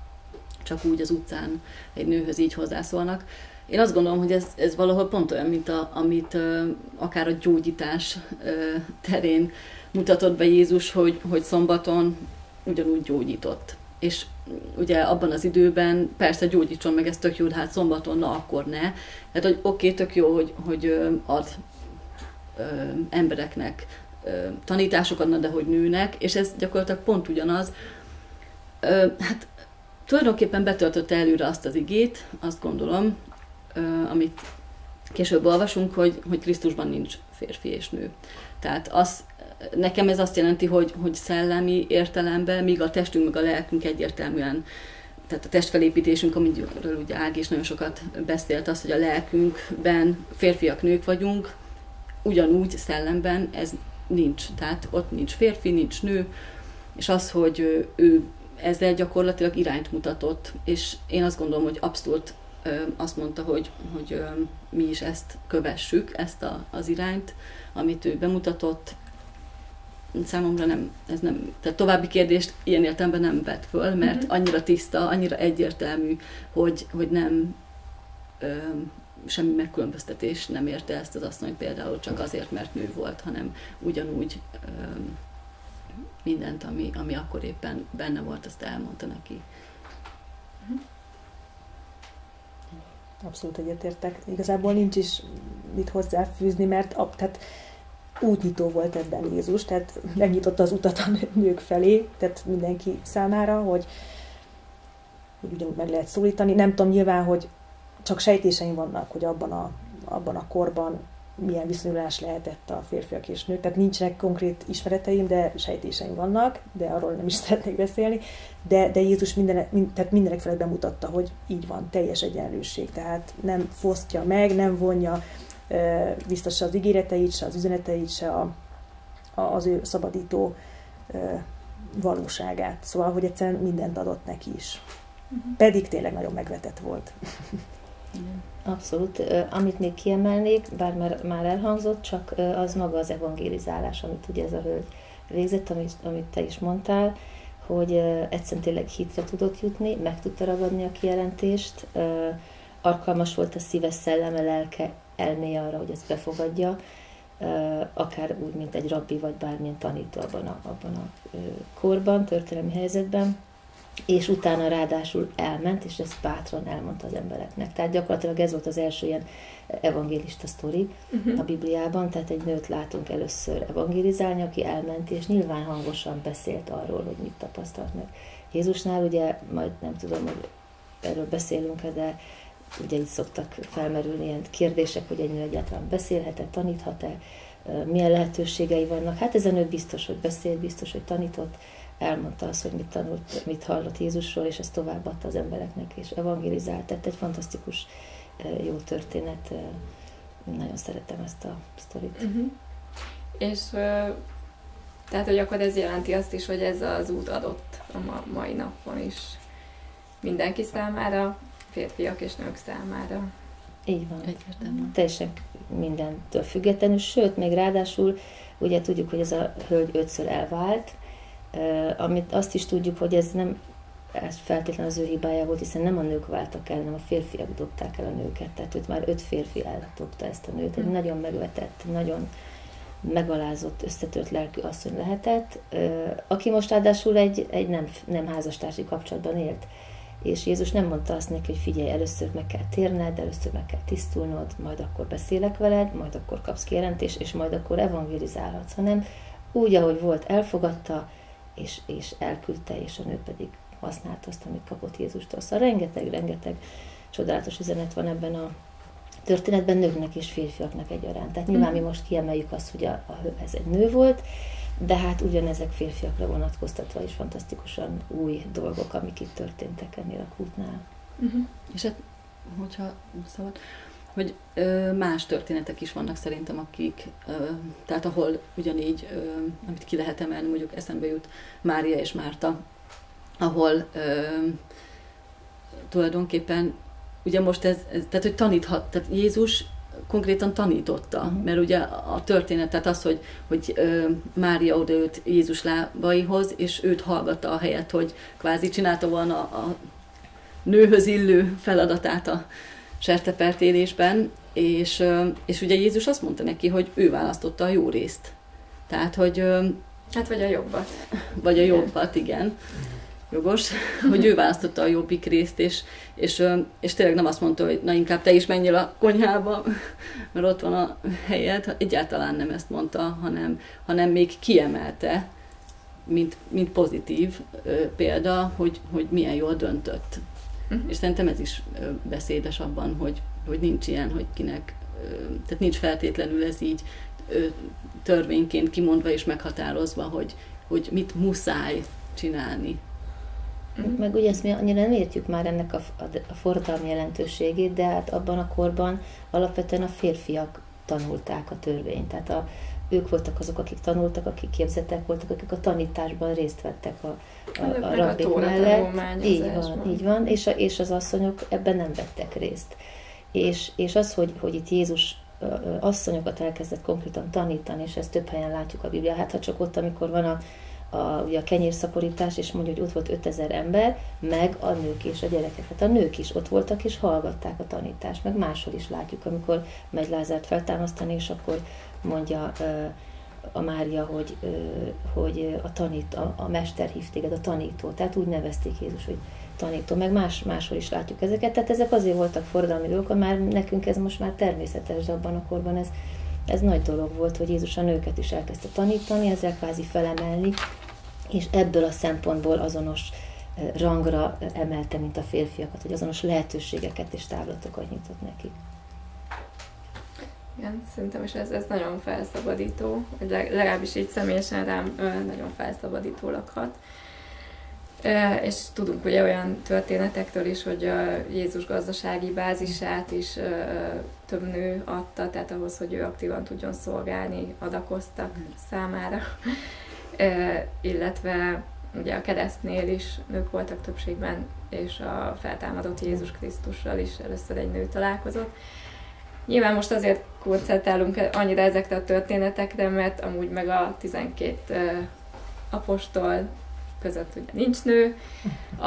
csak úgy az utcán egy nőhöz így hozzászólnak. Én azt gondolom, hogy ez, ez valahol pont olyan, mint a, amit uh, akár a gyógyítás uh, terén mutatott be Jézus, hogy, hogy szombaton ugyanúgy gyógyított. És ugye abban az időben persze gyógyítson meg, ez tök jó, hát szombaton, na akkor ne. Hát, hogy oké, okay, tök jó, hogy, hogy ad ö, embereknek ö, tanítások adna, de hogy nőnek, és ez gyakorlatilag pont ugyanaz. Ö, hát tulajdonképpen betöltötte előre azt az igét, azt gondolom, ö, amit később olvasunk, hogy, hogy Krisztusban nincs férfi és nő. Tehát az, nekem ez azt jelenti, hogy, hogy szellemi értelemben, míg a testünk, meg a lelkünk egyértelműen tehát a testfelépítésünk, amiről ugye Ági is nagyon sokat beszélt, az, hogy a lelkünkben férfiak, nők vagyunk, ugyanúgy szellemben ez nincs. Tehát ott nincs férfi, nincs nő, és az, hogy ő ezzel gyakorlatilag irányt mutatott, és én azt gondolom, hogy abszolút azt mondta, hogy, hogy mi is ezt kövessük, ezt a, az irányt, amit ő bemutatott, számomra nem, ez nem, tehát további kérdést ilyen értelemben nem vett föl, mert uh-huh. annyira tiszta, annyira egyértelmű, hogy, hogy nem ö, semmi megkülönböztetés nem érte ezt az asszony például csak azért, mert nő volt, hanem ugyanúgy ö, mindent, ami, ami akkor éppen benne volt, azt elmondta neki.
Uh-huh. Abszolút egyetértek. Igazából nincs is mit hozzáfűzni, mert ab, tehát útnyitó volt ebben Jézus, tehát megnyitotta az utat a nők felé, tehát mindenki számára, hogy, hogy ugyanúgy meg lehet szólítani. Nem tudom nyilván, hogy csak sejtéseim vannak, hogy abban a, abban a korban milyen viszonyulás lehetett a férfiak és nők. Tehát nincsenek konkrét ismereteim, de sejtéseim vannak, de arról nem is szeretnék beszélni. De, de Jézus minden, mind, tehát mindenek felé bemutatta, hogy így van, teljes egyenlőség. Tehát nem fosztja meg, nem vonja vissza se az ígéreteit, se az üzeneteit, se a, a, az ő szabadító valóságát. Szóval, hogy egyszerűen mindent adott neki is. Uh-huh. Pedig tényleg nagyon megvetett volt.
Abszolút. Amit még kiemelnék, bár már, már elhangzott, csak az maga az evangélizálás, amit ugye ez a hölgy végzett, amit, amit te is mondtál, hogy egyszerűen tényleg hitre tudott jutni, meg tudta ragadni a kijelentést, alkalmas volt a szíves szelleme, lelke elméje arra, hogy ezt befogadja, akár úgy, mint egy rabbi, vagy bármilyen tanító abban a, abban a korban, történelmi helyzetben, és utána ráadásul elment, és ezt bátran elmondta az embereknek. Tehát gyakorlatilag ez volt az első ilyen evangélista sztori uh-huh. a Bibliában, tehát egy nőt látunk először evangélizálni, aki elment, és nyilván hangosan beszélt arról, hogy mit tapasztalt meg. Jézusnál ugye, majd nem tudom, hogy erről beszélünk de ugye itt szoktak felmerülni ilyen kérdések, hogy egy egyáltalán beszélhet-e, taníthat-e, milyen lehetőségei vannak. Hát ezen ő biztos, hogy beszél, biztos, hogy tanított, elmondta azt, hogy mit tanult, mit hallott Jézusról, és ezt továbbadta az embereknek, és evangelizált. Tehát egy fantasztikus, jó történet. Nagyon szeretem ezt a sztorit. Uh-huh.
És tehát, hogy akkor ez jelenti azt is, hogy ez az út adott a mai napon is mindenki számára, férfiak és nők számára.
Így van. Egyértelmű. Teljesen mindentől függetlenül, sőt, még ráadásul ugye tudjuk, hogy ez a hölgy ötször elvált, amit azt is tudjuk, hogy ez nem ez feltétlenül az ő hibája volt, hiszen nem a nők váltak el, hanem a férfiak dobták el a nőket. Tehát őt már öt férfi eldobta ezt a nőt. Egy hm. nagyon megvetett, nagyon megalázott, összetört lelkű asszony lehetett, aki most ráadásul egy, egy nem, nem házastársi kapcsolatban élt. És Jézus nem mondta azt neki, hogy figyelj, először meg kell térned, először meg kell tisztulnod, majd akkor beszélek veled, majd akkor kapsz kijelentést, és majd akkor evangelizálhatsz, hanem úgy, ahogy volt, elfogadta, és, és elküldte, és a nő pedig használta azt, amit kapott Jézustól. Szóval rengeteg, rengeteg csodálatos üzenet van ebben a történetben nőknek és férfiaknak egyaránt. Tehát nyilván mi most kiemeljük azt, hogy a, a, ez egy nő volt, de hát ugyanezek férfiakra vonatkoztatva is fantasztikusan új dolgok, amik itt történtek ennél a kútnál.
Uh-huh. És hát, hogyha szabad, hogy ö, más történetek is vannak szerintem, akik, ö, tehát ahol ugyanígy, ö, amit ki lehet emelni, mondjuk eszembe jut Mária és Márta, ahol ö, tulajdonképpen, ugye most ez, ez, tehát hogy taníthat, tehát Jézus konkrétan tanította, uh-huh. mert ugye a történet, tehát az, hogy, hogy ö, Mária odaült Jézus lábaihoz, és őt hallgatta a helyet, hogy kvázi csinálta volna a nőhöz illő feladatát a sertepertélésben, és, és ugye Jézus azt mondta neki, hogy ő választotta a jó részt. Tehát, hogy...
Hát vagy a jobbat.
Vagy a jobbat, igen. jogos, hogy ő választotta a jobbik részt, és, és, és tényleg nem azt mondta, hogy na inkább te is menjél a konyhába, mert ott van a helyed. Egyáltalán nem ezt mondta, hanem, hanem még kiemelte, mint, mint pozitív példa, hogy, hogy milyen jól döntött. Uh-huh. És szerintem ez is beszédes abban, hogy, hogy nincs ilyen, hogy kinek, tehát nincs feltétlenül ez így törvényként kimondva és meghatározva, hogy, hogy mit muszáj csinálni.
Uh-huh. Meg ugye ezt mi annyira nem értjük már ennek a, a, a forradalmi jelentőségét, de hát abban a korban alapvetően a férfiak tanulták a törvényt. Tehát a, ők voltak azok, akik tanultak, akik képzettek voltak, akik a tanításban részt vettek a, a, a rabbik mellett. Így van, így van, és, a, és az asszonyok ebben nem vettek részt. És, és az, hogy, hogy itt Jézus asszonyokat elkezdett konkrétan tanítani, és ezt több helyen látjuk a Bibliában, hát ha csak ott, amikor van a, a, ugye a kenyérszaporítás, és mondja, hogy ott volt 5000 ember, meg a nők és a gyerekek. Hát a nők is ott voltak, és hallgatták a tanítást, meg máshol is látjuk, amikor megy Lázárt feltámasztani, és akkor mondja a Mária, hogy, hogy a, tanít, a, a mester hív téged, a tanító. Tehát úgy nevezték Jézus, hogy tanító, meg más, máshol is látjuk ezeket. Tehát ezek azért voltak forradalmi dolgok, már nekünk ez most már természetes, de abban a korban ez, ez nagy dolog volt, hogy Jézus a nőket is elkezdte tanítani, ezzel kvázi felemelni, és ebből a szempontból azonos rangra emelte, mint a férfiakat, hogy azonos lehetőségeket és távlatokat nyitott nekik.
Igen, szerintem is ez, ez nagyon felszabadító, vagy legalábbis így személyesen rám nagyon felszabadítólag hat. És tudunk ugye olyan történetektől is, hogy a Jézus gazdasági bázisát is több nő adta, tehát ahhoz, hogy ő aktívan tudjon szolgálni, adakoztak számára. Illetve ugye a keresztnél is nők voltak többségben, és a feltámadott Jézus Krisztussal is először egy nő találkozott. Nyilván most azért koncentrálunk annyira ezekre a történetekre, mert amúgy meg a 12 apostol között ugye nincs nő, a,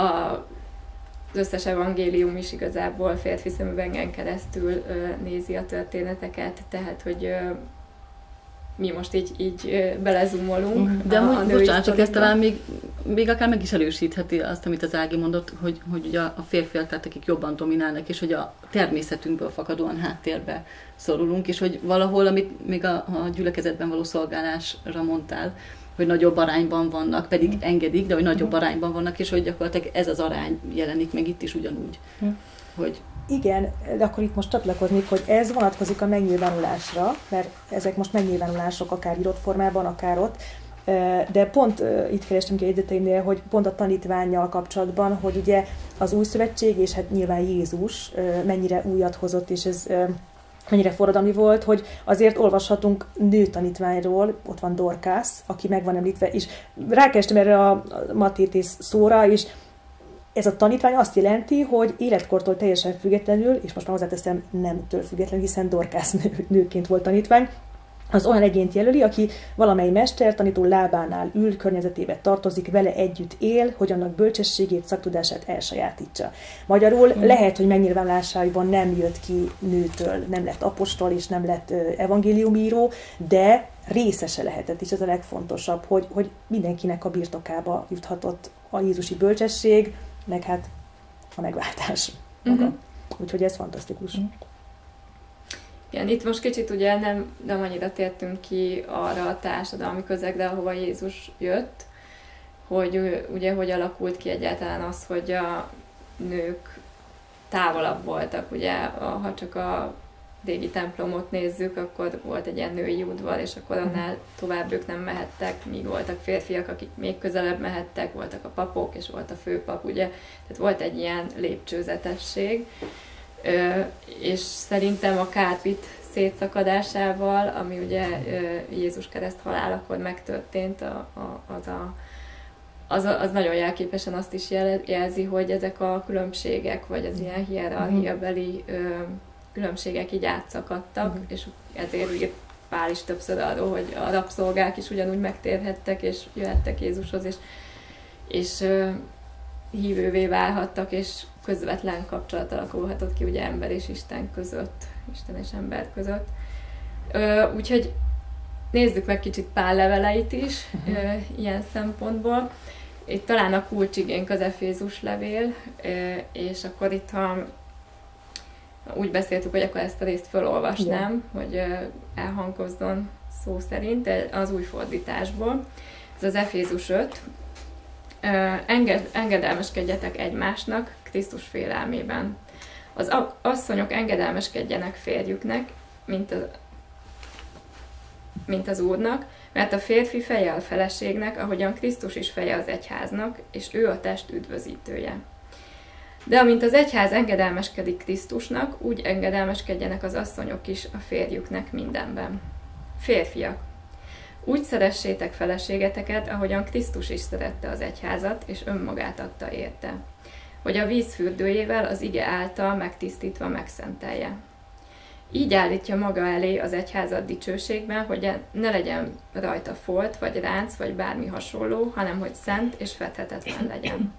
az összes evangélium is igazából férfi szemüvegen keresztül nézi a történeteket, tehát hogy mi most így, így belezumolunk.
Mhm. De a, amúgy, a bocsánat, csak ez talán még, még akár meg is erősítheti azt, amit az Ági mondott, hogy, hogy ugye a férfiak, tehát akik jobban dominálnak, és hogy a természetünkből fakadóan háttérbe szorulunk, és hogy valahol, amit még a, a gyülekezetben való szolgálásra mondtál, hogy nagyobb arányban vannak, pedig mhm. engedik, de hogy nagyobb mhm. arányban vannak, és hogy gyakorlatilag ez az arány jelenik meg itt is ugyanúgy. Hogy
igen, de akkor itt most csatlakoznék, hogy ez vonatkozik a megnyilvánulásra, mert ezek most megnyilvánulások akár írott formában, akár ott, de pont itt kerestem ki egyeteimnél, hogy pont a tanítványjal kapcsolatban, hogy ugye az új szövetség, és hát nyilván Jézus mennyire újat hozott, és ez mennyire forradalmi volt, hogy azért olvashatunk nő tanítványról, ott van Dorkász, aki meg van említve, és rákerestem erre a Matétész szóra, és ez a tanítvány azt jelenti, hogy életkortól teljesen függetlenül, és most már hozzáteszem nemtől függetlenül, hiszen Dorkász nő, nőként volt tanítvány, az olyan egyént jelöli, aki valamely mester tanító lábánál ül, környezetébe tartozik, vele együtt él, hogy annak bölcsességét, szaktudását elsajátítsa. Magyarul hmm. lehet, hogy megnyilvánulásaiban nem jött ki nőtől, nem lett apostol és nem lett evangéliumíró, de részese lehetett, és ez a legfontosabb, hogy, hogy mindenkinek a birtokába juthatott a Jézusi bölcsesség, meg hát a megváltás maga. Uh-huh. Úgyhogy ez fantasztikus. Uh-huh.
Igen, itt most kicsit ugye nem, nem annyira tértünk ki arra a társadalmi közegre, ahova Jézus jött, hogy ugye hogy alakult ki egyáltalán az, hogy a nők távolabb voltak, ugye, ha csak a régi templomot nézzük, akkor volt egy ilyen női udvar, és akkor annál tovább ők nem mehettek, míg voltak férfiak, akik még közelebb mehettek, voltak a papok, és volt a főpap, ugye, tehát volt egy ilyen lépcsőzetesség, és szerintem a kárpit szétszakadásával, ami ugye Jézus kereszt halálakor megtörtént, a, a, az, a, az, az nagyon jelképesen azt is jelzi, hogy ezek a különbségek, vagy az ilyen hierarchiabeli különbségek így átszakadtak, mm. és ezért írt Pál is többször arról, hogy a rabszolgák is ugyanúgy megtérhettek, és jöhettek Jézushoz, és, és uh, hívővé válhattak, és közvetlen kapcsolat alakulhatott ki ugye ember és Isten között, Isten és ember között. Uh, úgyhogy nézzük meg kicsit Pál leveleit is uh, ilyen szempontból. itt talán a kulcsigénk az Efézus levél, és akkor itt, ha úgy beszéltük, hogy akkor ezt a részt felolvasnám, ja. hogy elhangozzon szó szerint, az új fordításból. Ez az Efézus 5. Enged, engedelmeskedjetek egymásnak Krisztus félelmében. Az asszonyok engedelmeskedjenek férjüknek, mint, a, mint az Úrnak, mert a férfi feje a feleségnek, ahogyan Krisztus is feje az egyháznak, és ő a test üdvözítője. De amint az egyház engedelmeskedik Krisztusnak, úgy engedelmeskedjenek az asszonyok is a férjüknek mindenben. Férfiak, úgy szeressétek feleségeteket, ahogyan Krisztus is szerette az egyházat, és önmagát adta érte, hogy a víz fürdőjével az ige által megtisztítva megszentelje. Így állítja maga elé az egyházat dicsőségben, hogy ne legyen rajta folt, vagy ránc, vagy bármi hasonló, hanem hogy szent és fedhetetlen legyen.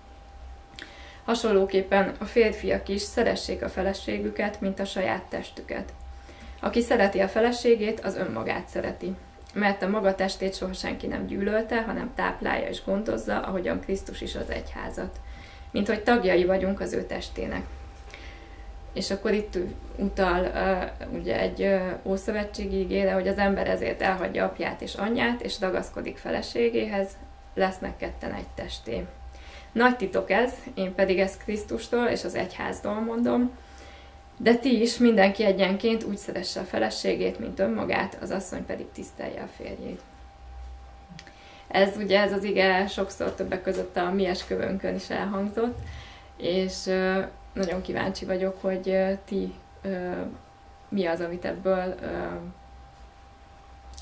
Hasonlóképpen a férfiak is szeressék a feleségüket, mint a saját testüket. Aki szereti a feleségét, az önmagát szereti. Mert a maga testét soha senki nem gyűlölte, hanem táplálja és gondozza, ahogyan Krisztus is az egyházat. Mint hogy tagjai vagyunk az ő testének. És akkor itt utal uh, ugye egy uh, ószövetségi ígére, hogy az ember ezért elhagyja apját és anyját, és ragaszkodik feleségéhez, lesznek ketten egy testé. Nagy titok ez, én pedig ezt Krisztustól és az egyháztól mondom, de ti is mindenki egyenként úgy szeresse a feleségét, mint önmagát, az asszony pedig tisztelje a férjét. Ez ugye ez az ige sokszor többek között a mi eskövőnkön is elhangzott, és nagyon kíváncsi vagyok, hogy ti mi az, amit ebből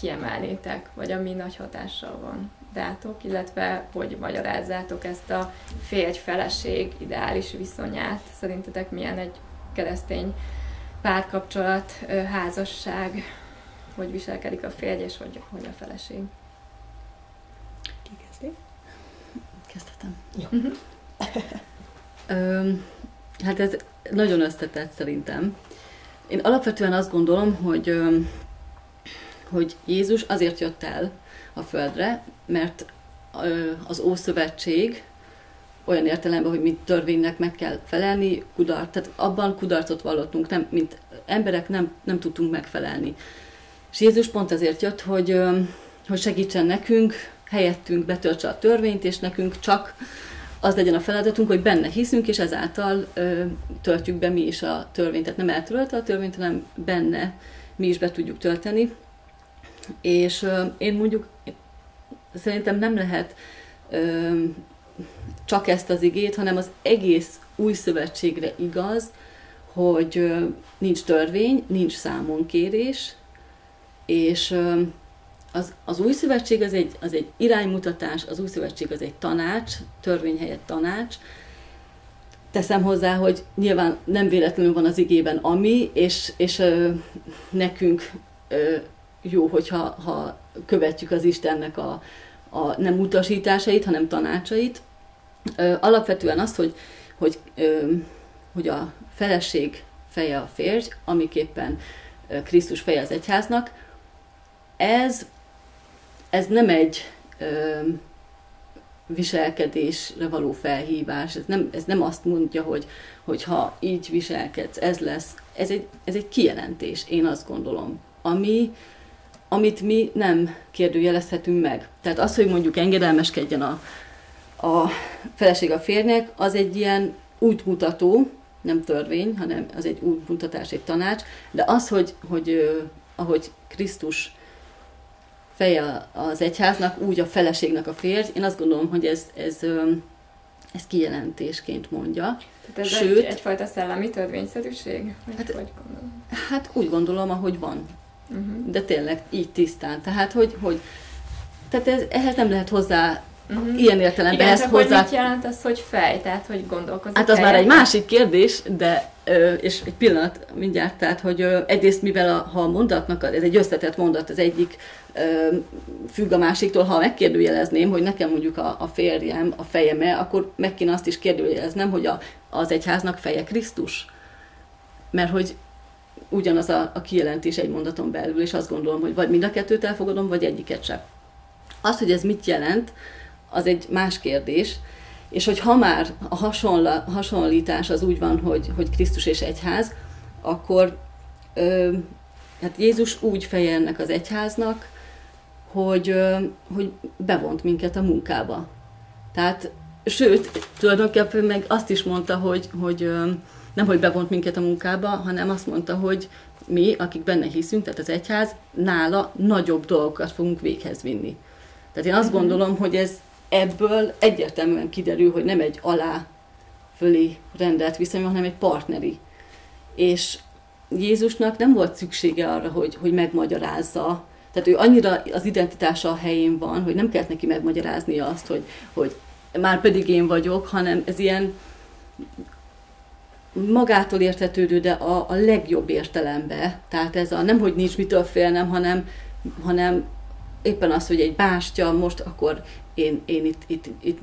kiemelnétek, vagy ami nagy hatással van rátok, illetve hogy magyarázzátok ezt a férj-feleség ideális viszonyát. Szerintetek milyen egy keresztény párkapcsolat, házasság, hogy viselkedik a férj, és hogy, hogy a feleség?
Ki kezdi?
Kezdhetem. Jó. Uh-huh. hát ez nagyon összetett szerintem. Én alapvetően azt gondolom, hogy, hogy Jézus azért jött el a földre, mert az Ószövetség olyan értelemben, hogy mi törvénynek meg kell felelni, kudart, tehát abban kudarcot vallottunk, nem, mint emberek nem, nem tudtunk megfelelni. És Jézus pont ezért jött, hogy, hogy segítsen nekünk, helyettünk betöltse a törvényt, és nekünk csak az legyen a feladatunk, hogy benne hiszünk, és ezáltal ö, töltjük be mi is a törvényt. Tehát nem eltörölte a törvényt, hanem benne mi is be tudjuk tölteni. És én mondjuk szerintem nem lehet csak ezt az igét, hanem az egész új szövetségre igaz, hogy nincs törvény, nincs számonkérés, és az, az új szövetség az egy, az egy iránymutatás, az új szövetség az egy tanács, törvény helyett tanács. Teszem hozzá, hogy nyilván nem véletlenül van az igében ami, és, és ö, nekünk ö, jó, hogyha ha követjük az Istennek a, a nem utasításait, hanem tanácsait. Alapvetően az, hogy, hogy, hogy a feleség feje a férj, amiképpen Krisztus feje az egyháznak, ez ez nem egy ö, viselkedésre való felhívás, ez nem, ez nem azt mondja, hogy, hogy ha így viselkedsz, ez lesz. Ez egy, ez egy kijelentés, én azt gondolom, ami, amit mi nem kérdőjelezhetünk meg. Tehát az, hogy mondjuk engedelmeskedjen a, a feleség a férnek, az egy ilyen útmutató, nem törvény, hanem az egy útmutatás, egy tanács, de az, hogy, hogy ahogy Krisztus feje az egyháznak, úgy a feleségnek a férj. Én azt gondolom, hogy ez, ez, ez kijelentésként mondja.
Tehát ez Sőt, egy, egyfajta szellemi törvényszerűség?
Hát, hogy hát úgy gondolom, ahogy van. Uh-huh. De tényleg így tisztán. Tehát, hogy, hogy tehát ez, ehhez nem lehet hozzá Uh-huh. Ilyen értelemben
Igen, ezt hozzá... mit jelent az, hogy fej? Tehát, hogy gondolkozik
Hát az fejet? már egy másik kérdés, de és egy pillanat mindjárt, tehát, hogy egyrészt mivel a, ha a mondatnak, ez egy összetett mondat, az egyik függ a másiktól, ha megkérdőjelezném, hogy nekem mondjuk a, a férjem a fejeme, akkor meg kéne azt is kérdőjeleznem, hogy a, az egyháznak feje Krisztus. Mert hogy ugyanaz a, a kijelentés egy mondaton belül, és azt gondolom, hogy vagy mind a kettőt elfogadom, vagy egyiket sem. Az, hogy ez mit jelent, az egy más kérdés, és hogy ha már a hasonla, hasonlítás az úgy van, hogy, hogy Krisztus és egyház, akkor ö, hát Jézus úgy feje ennek az egyháznak, hogy, ö, hogy bevont minket a munkába. Tehát, sőt, tulajdonképpen meg azt is mondta, hogy, hogy ö, nem, hogy bevont minket a munkába, hanem azt mondta, hogy mi, akik benne hiszünk, tehát az egyház, nála nagyobb dolgokat fogunk véghez vinni. Tehát én azt mhm. gondolom, hogy ez ebből egyértelműen kiderül, hogy nem egy alá fölé rendelt viszony, hanem egy partneri. És Jézusnak nem volt szüksége arra, hogy, hogy megmagyarázza, tehát ő annyira az identitása a helyén van, hogy nem kellett neki megmagyarázni azt, hogy, hogy már pedig én vagyok, hanem ez ilyen magától értetődő, de a, a legjobb értelembe. Tehát ez a nem, hogy nincs mitől félnem, hanem, hanem éppen az, hogy egy bástya, most akkor én, én itt, itt, itt,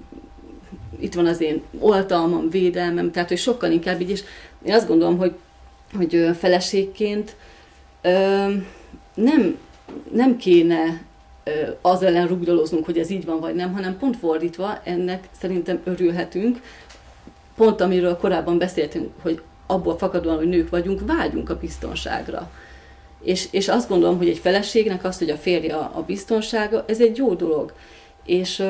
itt van az én oltalmam, védelmem, tehát hogy sokkal inkább így, és én azt gondolom, hogy, hogy feleségként ö, nem, nem kéne az ellen rugdoloznunk, hogy ez így van vagy nem, hanem pont fordítva, ennek szerintem örülhetünk, pont amiről korábban beszéltünk, hogy abból fakadóan, hogy nők vagyunk, vágyunk a biztonságra. És, és azt gondolom, hogy egy feleségnek azt, hogy a férje a, a biztonsága, ez egy jó dolog. És,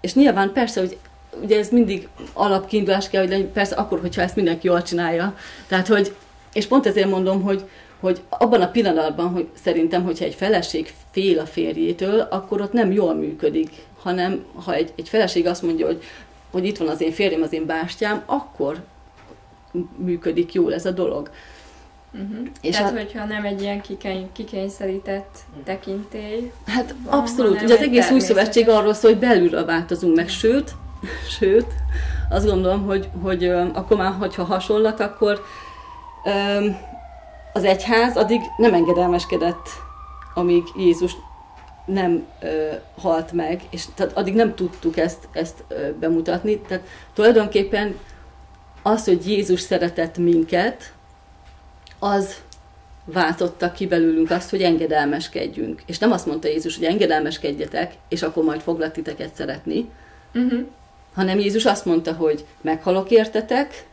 és nyilván persze, hogy ugye ez mindig alapkiindulás kell, hogy persze akkor, hogyha ezt mindenki jól csinálja. Tehát, hogy, és pont ezért mondom, hogy, hogy abban a pillanatban, hogy szerintem, hogyha egy feleség fél a férjétől, akkor ott nem jól működik, hanem ha egy, egy feleség azt mondja, hogy, hogy itt van az én férjem, az én bástyám, akkor működik jól ez a dolog.
Uh-huh. És Tehát, a... hogyha nem egy ilyen kikény, kikényszerített tekintély.
Hát van, abszolút. Ugye az egész új szövetség arról szól, hogy belülről változunk meg, sőt, sőt, azt gondolom, hogy, hogy akkor már, hogyha hasonlat, akkor az egyház addig nem engedelmeskedett, amíg Jézus nem ö, halt meg, és tehát addig nem tudtuk ezt, ezt ö, bemutatni. Tehát tulajdonképpen az, hogy Jézus szeretett minket, az váltotta ki belőlünk azt, hogy engedelmeskedjünk. És nem azt mondta Jézus, hogy engedelmeskedjetek, és akkor majd foglak titeket szeretni, uh-huh. hanem Jézus azt mondta, hogy meghalok értetek,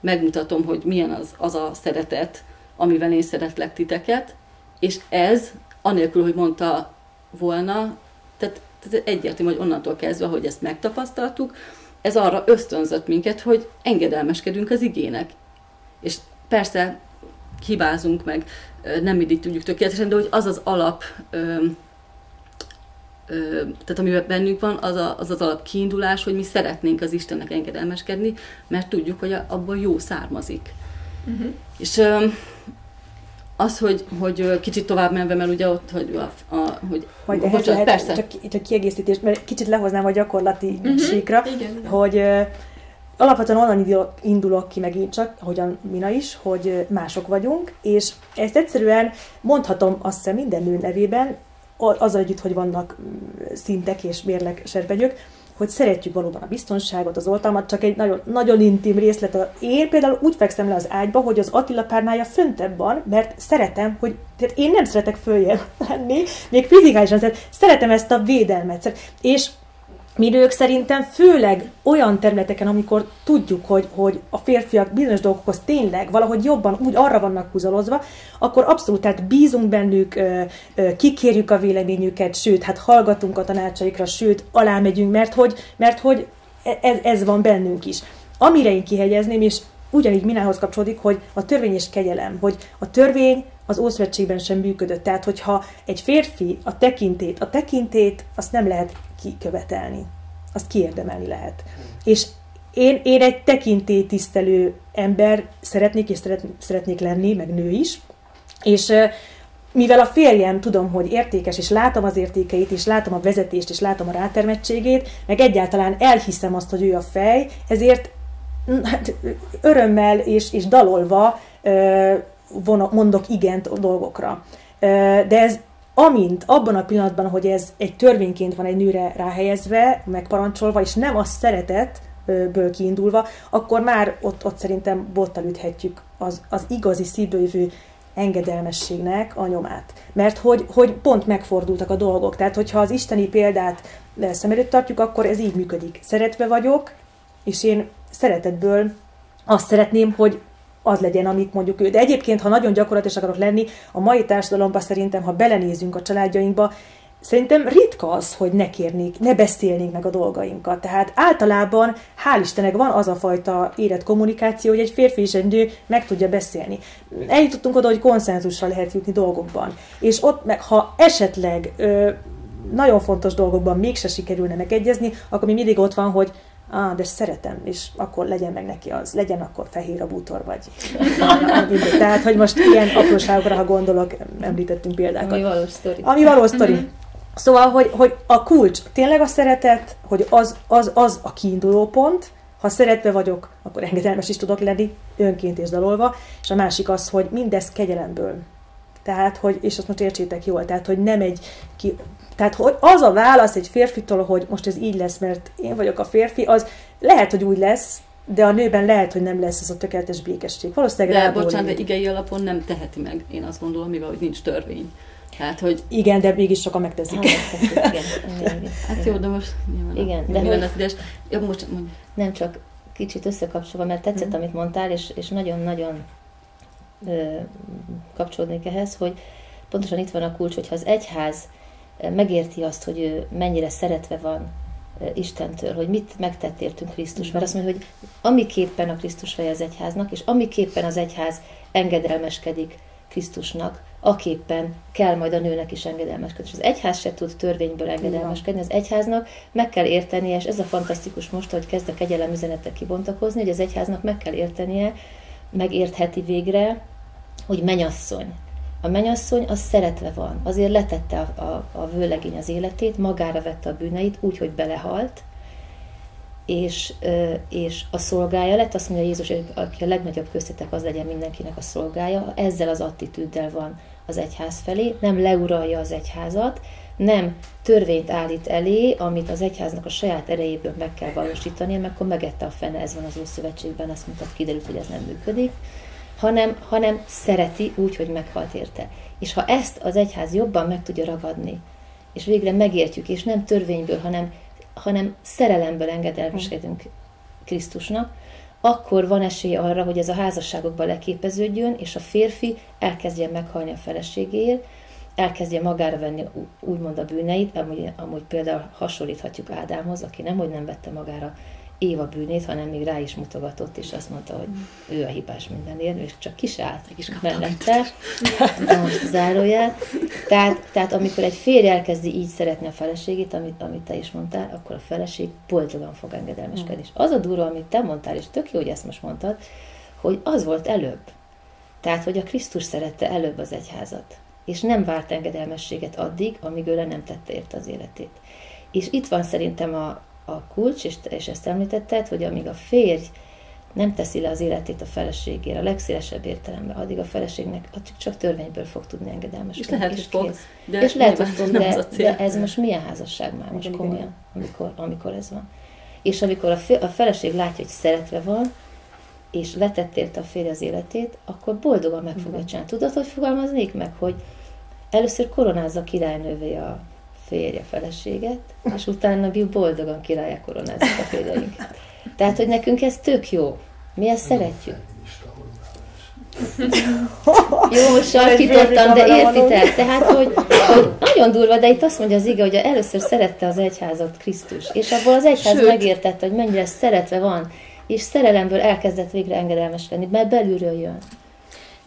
megmutatom, hogy milyen az, az a szeretet, amivel én szeretlek titeket, és ez, anélkül, hogy mondta volna, tehát, tehát egyértelmű, hogy onnantól kezdve, hogy ezt megtapasztaltuk, ez arra ösztönzött minket, hogy engedelmeskedünk az igének. És persze hibázunk meg, nem mindig tudjuk tökéletesen, de hogy az az alap, ö, ö, tehát amiben bennünk van, az, a, az az alap kiindulás, hogy mi szeretnénk az Istennek engedelmeskedni, mert tudjuk, hogy abból jó származik. Uh-huh. És ö, az, hogy, hogy kicsit tovább menve, mert ugye ott, hogy, a, a, hogy
hogy bocsánat, lehet, persze. Csak, csak kiegészítés, mert kicsit lehoznám a gyakorlati uh-huh. síkra, igen, hogy uh, alapvetően onnan indulok ki megint csak, ahogyan Mina is, hogy mások vagyunk, és ezt egyszerűen mondhatom azt hiszem minden nő nevében, azzal együtt, hogy vannak szintek és mérleg serpenyők, hogy szeretjük valóban a biztonságot, az oltalmat, csak egy nagyon, nagyon intim részlet. Én például úgy fekszem le az ágyba, hogy az Attila párnája föntebb van, mert szeretem, hogy tehát én nem szeretek följebb lenni, még fizikálisan, tehát szeretem ezt a védelmet. És mi nők szerintem főleg olyan területeken, amikor tudjuk, hogy, hogy a férfiak bizonyos dolgokhoz tényleg valahogy jobban úgy arra vannak húzalozva, akkor abszolút, tehát bízunk bennük, kikérjük a véleményüket, sőt, hát hallgatunk a tanácsaikra, sőt, alámegyünk, mert hogy, mert hogy e, ez, ez van bennünk is. Amire én kihegyezném, és ugyanígy minához kapcsolódik, hogy a törvény és kegyelem, hogy a törvény az Ószövetségben sem működött. Tehát, hogyha egy férfi a tekintét, a tekintét azt nem lehet kikövetelni. Azt kiérdemelni lehet. És én, én egy tekintélytisztelő ember szeretnék, és szeretnék lenni, meg nő is. És mivel a férjem tudom, hogy értékes, és látom az értékeit, és látom a vezetést, és látom a rátermettségét, meg egyáltalán elhiszem azt, hogy ő a fej, ezért hát, örömmel és, és dalolva mondok igent a dolgokra. De ez amint abban a pillanatban, hogy ez egy törvényként van egy nőre ráhelyezve, megparancsolva, és nem a szeretetből kiindulva, akkor már ott, ott szerintem bottal üthetjük az, az igazi szívből engedelmességnek a nyomát. Mert hogy, hogy pont megfordultak a dolgok. Tehát, hogyha az isteni példát szem előtt tartjuk, akkor ez így működik. Szeretve vagyok, és én szeretetből azt szeretném, hogy az legyen, amit mondjuk ő. De egyébként, ha nagyon gyakorlatilag akarok lenni, a mai társadalomban szerintem, ha belenézünk a családjainkba, Szerintem ritka az, hogy ne kérnék, ne beszélnék meg a dolgainkat. Tehát általában, hál' Istennek van az a fajta érett kommunikáció, hogy egy férfi és egy nő meg tudja beszélni. Eljutottunk oda, hogy konszenzusra lehet jutni dolgokban. És ott meg, ha esetleg ö, nagyon fontos dolgokban mégse sikerülne megegyezni, akkor mi mindig ott van, hogy ah, de szeretem, és akkor legyen meg neki az, legyen akkor fehér a bútor, vagy Tehát, hogy most ilyen apróságokra, ha gondolok, említettünk példákat.
Ami valós sztori.
Ami valós sztori. Mm-hmm. Szóval, hogy, hogy a kulcs tényleg a szeretet, hogy az, az, az a kiinduló pont, ha szeretve vagyok, akkor engedelmes is tudok lenni, önként és dalolva, és a másik az, hogy mindez kegyelemből. Tehát, hogy, és azt most értsétek jól, tehát, hogy nem egy ki, tehát hogy az a válasz egy férfitől, hogy most ez így lesz, mert én vagyok a férfi, az lehet, hogy úgy lesz, de a nőben lehet, hogy nem lesz ez a tökéletes békesség.
Valószínűleg De bocsánat, de igei alapon nem teheti meg, én azt gondolom, mivel hogy nincs törvény.
Hát, hogy... Igen, de mégis sokan megteszik.
Hát, igen. hát jó, de most nyilván
igen,
de hogy... az ideges. Ja, most
Nem csak kicsit összekapcsolva, mert tetszett, mm. amit mondtál, és, és nagyon-nagyon kapcsolódnék ehhez, hogy pontosan itt van a kulcs, hogyha az egyház megérti azt, hogy ő mennyire szeretve van Istentől, hogy mit megtett értünk Krisztus. Mert azt mondja, hogy amiképpen a Krisztus feje az egyháznak, és amiképpen az egyház engedelmeskedik Krisztusnak, aképpen kell majd a nőnek is engedelmeskedni. És az egyház se tud törvényből engedelmeskedni, az egyháznak meg kell értenie, és ez a fantasztikus most, hogy kezd a kegyelem üzenetek kibontakozni, hogy az egyháznak meg kell értenie, megértheti végre, hogy menyasszony. A menyasszony az szeretve van, azért letette a, a, a vőlegény az életét, magára vette a bűneit, úgy, hogy belehalt, és, és a szolgája lett, azt mondja Jézus, hogy aki a legnagyobb köztetek, az legyen mindenkinek a szolgája, ezzel az attitűddel van az egyház felé, nem leuralja az egyházat, nem törvényt állít elé, amit az egyháznak a saját erejéből meg kell valósítani, mert akkor megette a fene, ez van az Ószövetségben, azt mondta, kiderült, hogy ez nem működik, hanem, hanem szereti úgy, hogy meghalt érte. És ha ezt az egyház jobban meg tudja ragadni, és végre megértjük, és nem törvényből, hanem, hanem szerelemből engedelmeskedünk Krisztusnak, akkor van esély arra, hogy ez a házasságokban leképeződjön, és a férfi elkezdje meghalni a feleségéért, elkezdje magára venni úgymond a bűneit, amúgy, amúgy például hasonlíthatjuk Ádámhoz, aki nem, hogy nem vette magára Éva bűnét, hanem még rá is mutogatott, és azt mondta, hogy ő a hibás mindenért, és csak kisállt is mellette, most záróját. Tehát, tehát amikor egy férj elkezdi így szeretni a feleségét, amit, amit te is mondtál, akkor a feleség boldogan fog engedelmeskedni. Mm. És az a durva, amit te mondtál, és tök jó, hogy ezt most mondtad, hogy az volt előbb. Tehát, hogy a Krisztus szerette előbb az egyházat, és nem várt engedelmességet addig, amíg ő le nem tette érte az életét. És itt van szerintem a, a kulcs, és, és ezt említetted, hogy amíg a férj nem teszi le az életét a feleségére, a legszélesebb értelemben, addig a feleségnek csak, csak törvényből fog tudni engedelmeskedni.
És lehet, hogy fog.
De és lehet, hogy fog, de, de ez most milyen házasság már most komolyan, amikor, amikor ez van. És amikor a, fe, a feleség látja, hogy szeretve van, és letett érte a férj az életét, akkor boldogan meg fogja csinálni. Tudod, hogy fogalmaznék meg, hogy először koronázza királynővé a férje, a feleséget, és utána boldogan királyá koronázik a férjeinket. Tehát, hogy nekünk ez tök jó. Mi ezt szeretjük. Jó, most sarkítottam, de értitek? Tehát, hogy, hogy nagyon durva, de itt azt mondja az ige, hogy először szerette az egyházat Krisztus, és abból az egyház Sőt. megértette, hogy mennyire szeretve van, és szerelemből elkezdett végre engedelmeskedni, mert belülről jön.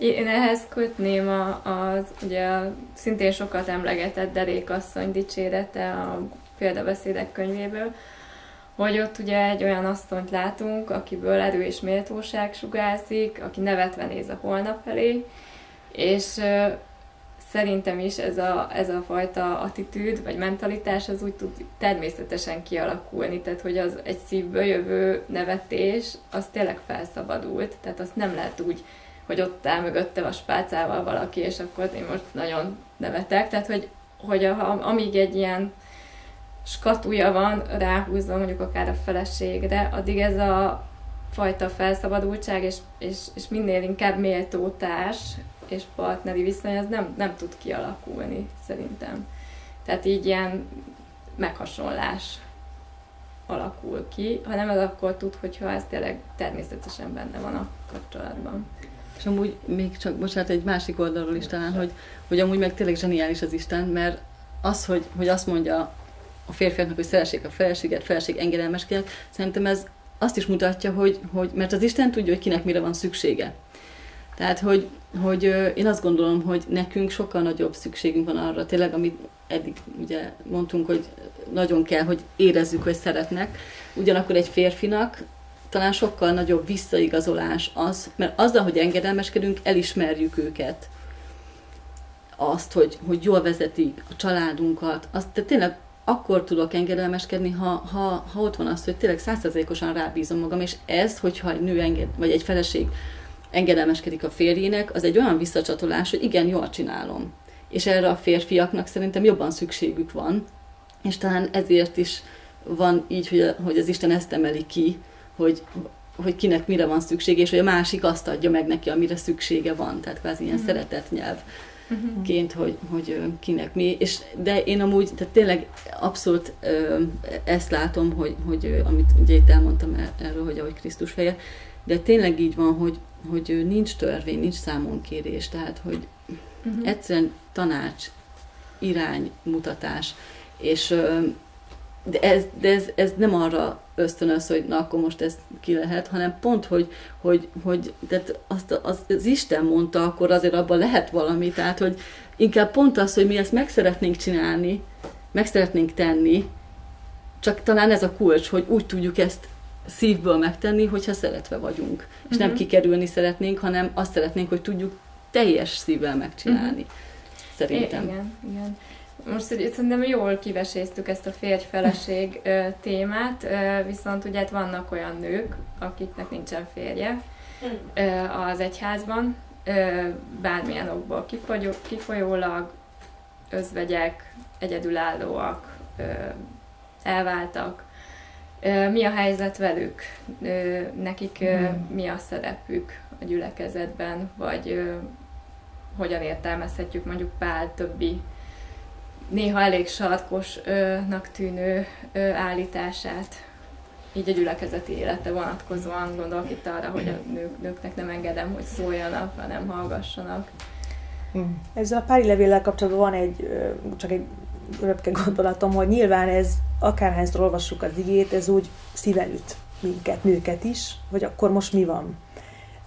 Én ehhez kötném a, az, ugye szintén sokat emlegetett derékasszony dicsérete a példabeszédek könyvéből, hogy ott ugye egy olyan asszonyt látunk, akiből erő és méltóság sugárzik, aki nevetve néz a holnap felé, és szerintem is ez a, ez a fajta attitűd, vagy mentalitás az úgy tud természetesen kialakulni, tehát hogy az egy szívből jövő nevetés, az tényleg felszabadult, tehát azt nem lehet úgy hogy ott áll mögötte a spácával valaki, és akkor én most nagyon nevetek. Tehát, hogy, hogy a, amíg egy ilyen skatúja van ráhúzva mondjuk akár a feleségre, addig ez a fajta felszabadultság, és, és, és minél inkább méltótás, és partneri viszony az nem, nem tud kialakulni, szerintem. Tehát így ilyen meghasonlás alakul ki, hanem ez akkor tud, hogyha ez tényleg természetesen benne van a kapcsolatban.
És amúgy még csak, bocsánat, egy másik oldalról is talán, hogy, hogy amúgy meg tényleg zseniális az Isten, mert az, hogy, hogy azt mondja a férfiaknak, hogy szeressék a feleséget, feleség engedelmeskedjenek, szerintem ez azt is mutatja, hogy, hogy, mert az Isten tudja, hogy kinek mire van szüksége. Tehát, hogy, hogy én azt gondolom, hogy nekünk sokkal nagyobb szükségünk van arra, tényleg, amit eddig ugye mondtunk, hogy nagyon kell, hogy érezzük, hogy szeretnek. Ugyanakkor egy férfinak talán sokkal nagyobb visszaigazolás az, mert azzal, hogy engedelmeskedünk, elismerjük őket. Azt, hogy, hogy jól vezetik a családunkat, azt tehát tényleg akkor tudok engedelmeskedni, ha, ha, ha ott van az, hogy tényleg százszerzékosan rábízom magam, és ez, hogyha egy nő enged, vagy egy feleség engedelmeskedik a férjének, az egy olyan visszacsatolás, hogy igen, jól csinálom. És erre a férfiaknak szerintem jobban szükségük van, és talán ezért is van így, hogy, hogy az Isten ezt emeli ki, hogy, hogy kinek mire van szüksége, és hogy a másik azt adja meg neki, amire szüksége van. Tehát kvázi ilyen mm. szeretetnyelv ként, hogy, hogy kinek mi, és de én amúgy, tehát tényleg abszolút ö, ezt látom, hogy, hogy amit ugye itt elmondtam erről, hogy ahogy Krisztus feje, de tényleg így van, hogy, hogy nincs törvény, nincs számonkérés, tehát hogy uh-huh. egyszerűen tanács, iránymutatás, és de ez, de ez, ez nem arra ösztönöz, hogy na akkor most ez ki lehet, hanem pont, hogy, hogy, hogy tehát azt, az, az Isten mondta, akkor azért abban lehet valami, tehát hogy inkább pont az, hogy mi ezt meg szeretnénk csinálni, meg szeretnénk tenni, csak talán ez a kulcs, hogy úgy tudjuk ezt szívből megtenni, hogyha szeretve vagyunk. Uh-huh. És nem mhm. kikerülni szeretnénk, hanem azt szeretnénk, hogy tudjuk teljes szívvel megcsinálni. Uh-huh. Szerintem.
I- igen, igen. Most szerintem jól kiveséztük ezt a férj-feleség témát, viszont ugye hát vannak olyan nők, akiknek nincsen férje az egyházban, bármilyen okból kifolyólag, özvegyek, egyedülállóak, elváltak. Mi a helyzet velük? Nekik hmm. mi a szerepük a gyülekezetben, vagy hogyan értelmezhetjük mondjuk Pál többi néha elég sarkosnak tűnő állítását így a gyülekezeti élete vonatkozóan gondolok itt arra, hogy a nők, nőknek nem engedem, hogy szóljanak, hanem hallgassanak.
Ezzel a pári levéllel kapcsolatban van egy, csak egy röpke gondolatom, hogy nyilván ez akárhányszor olvassuk az igét, ez úgy szíven üt minket, nőket is, hogy akkor most mi van.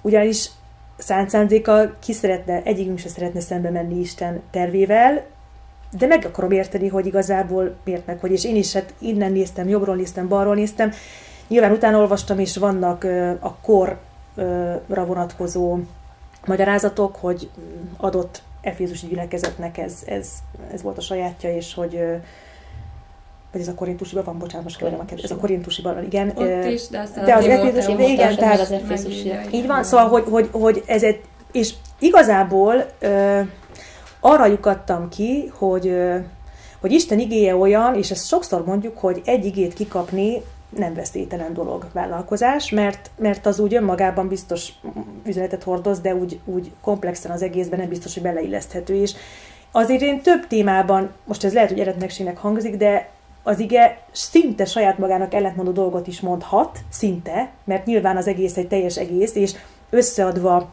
Ugyanis szánt szándéka ki szeretne, egyikünk se szeretne szembe menni Isten tervével, de meg akarom érteni, hogy igazából miért meg hogy, és én is hát innen néztem, jobbról néztem, balról néztem, nyilván utána olvastam, és vannak a korra vonatkozó magyarázatok, hogy adott Efézusi gyülekezetnek ez, ez, ez volt a sajátja, és hogy vagy ez a korintusiban van, bocsánat, most keverem a ez a korintusiban igen.
Ott is, de,
de az efézusi, igen, tehát az efézusi. Így van, szóval, hogy, hogy, hogy ez egy, és igazából arra lyukadtam ki, hogy, hogy Isten igéje olyan, és ezt sokszor mondjuk, hogy egy igét kikapni nem veszélytelen dolog vállalkozás, mert, mert az úgy önmagában biztos üzenetet hordoz, de úgy, úgy komplexen az egészben nem biztos, hogy beleilleszthető is. Azért én több témában, most ez lehet, hogy eredetlegségnek hangzik, de az ige szinte saját magának ellentmondó dolgot is mondhat, szinte, mert nyilván az egész egy teljes egész, és összeadva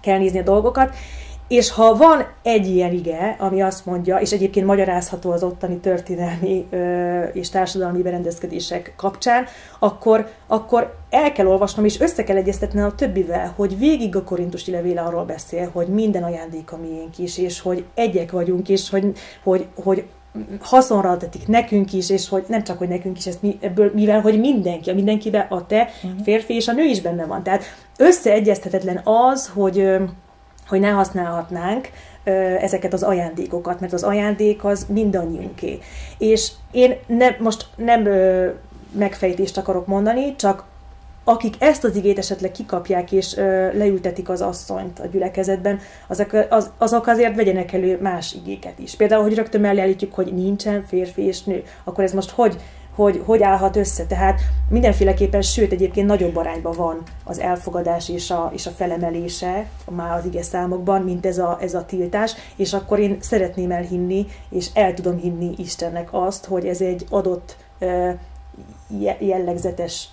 kell nézni a dolgokat, és ha van egy ilyen ige, ami azt mondja, és egyébként magyarázható az ottani történelmi ö, és társadalmi berendezkedések kapcsán, akkor, akkor el kell olvasnom, és össze kell egyeztetni a többivel, hogy végig a korintusi levéle arról beszél, hogy minden ajándék a miénk is, és hogy egyek vagyunk, és hogy, hogy, hogy haszonra adatik nekünk is, és hogy nem csak, hogy nekünk is, ezt mi, ebből, mivel, hogy mindenki, a mindenkibe a te uh-huh. férfi és a nő is benne van. Tehát összeegyeztetetlen az, hogy hogy ne használhatnánk ezeket az ajándékokat, mert az ajándék az mindannyiunké. És én ne, most nem ö, megfejtést akarok mondani, csak akik ezt az igét esetleg kikapják és ö, leültetik az asszonyt a gyülekezetben, azok, az, azok azért vegyenek elő más igéket is. Például, hogy rögtön mellé állítjuk, hogy nincsen férfi és nő, akkor ez most hogy hogy hogy állhat össze. Tehát mindenféleképpen, sőt egyébként nagyobb arányban van az elfogadás és a, és a felemelése már az ige számokban, mint ez a, ez a tiltás, és akkor én szeretném elhinni, és el tudom hinni Istennek azt, hogy ez egy adott jellegzetes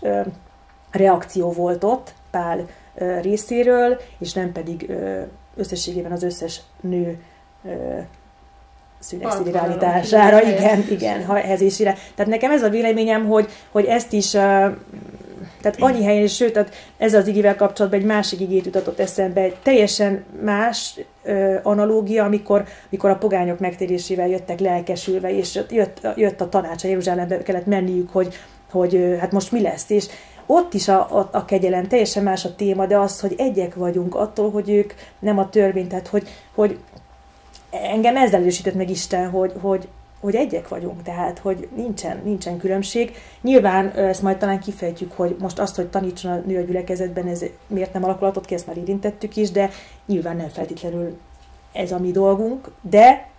reakció volt ott Pál részéről, és nem pedig összességében az összes nő szünekszíri állítására, igen, igen, hezésére. Tehát nekem ez a véleményem, hogy, hogy ezt is tehát annyi helyen, és sőt, tehát ez az igével kapcsolatban egy másik igét jutatott eszembe, egy teljesen más ö, analógia, amikor, amikor a pogányok megtérésével jöttek lelkesülve, és jött, jött a tanács, a Jeruzsálembe kellett menniük, hogy, hogy hát most mi lesz, és ott is a, a, a kegyelem teljesen más a téma, de az, hogy egyek vagyunk attól, hogy ők nem a törvény, tehát hogy, hogy engem ezzel erősített meg Isten, hogy, hogy, hogy egyek vagyunk, tehát hogy nincsen, nincsen különbség. Nyilván ezt majd talán kifejtjük, hogy most azt, hogy tanítson a nő a gyülekezetben, ez miért nem alakulatot ki, ezt már érintettük is, de nyilván nem feltétlenül ez a mi dolgunk, de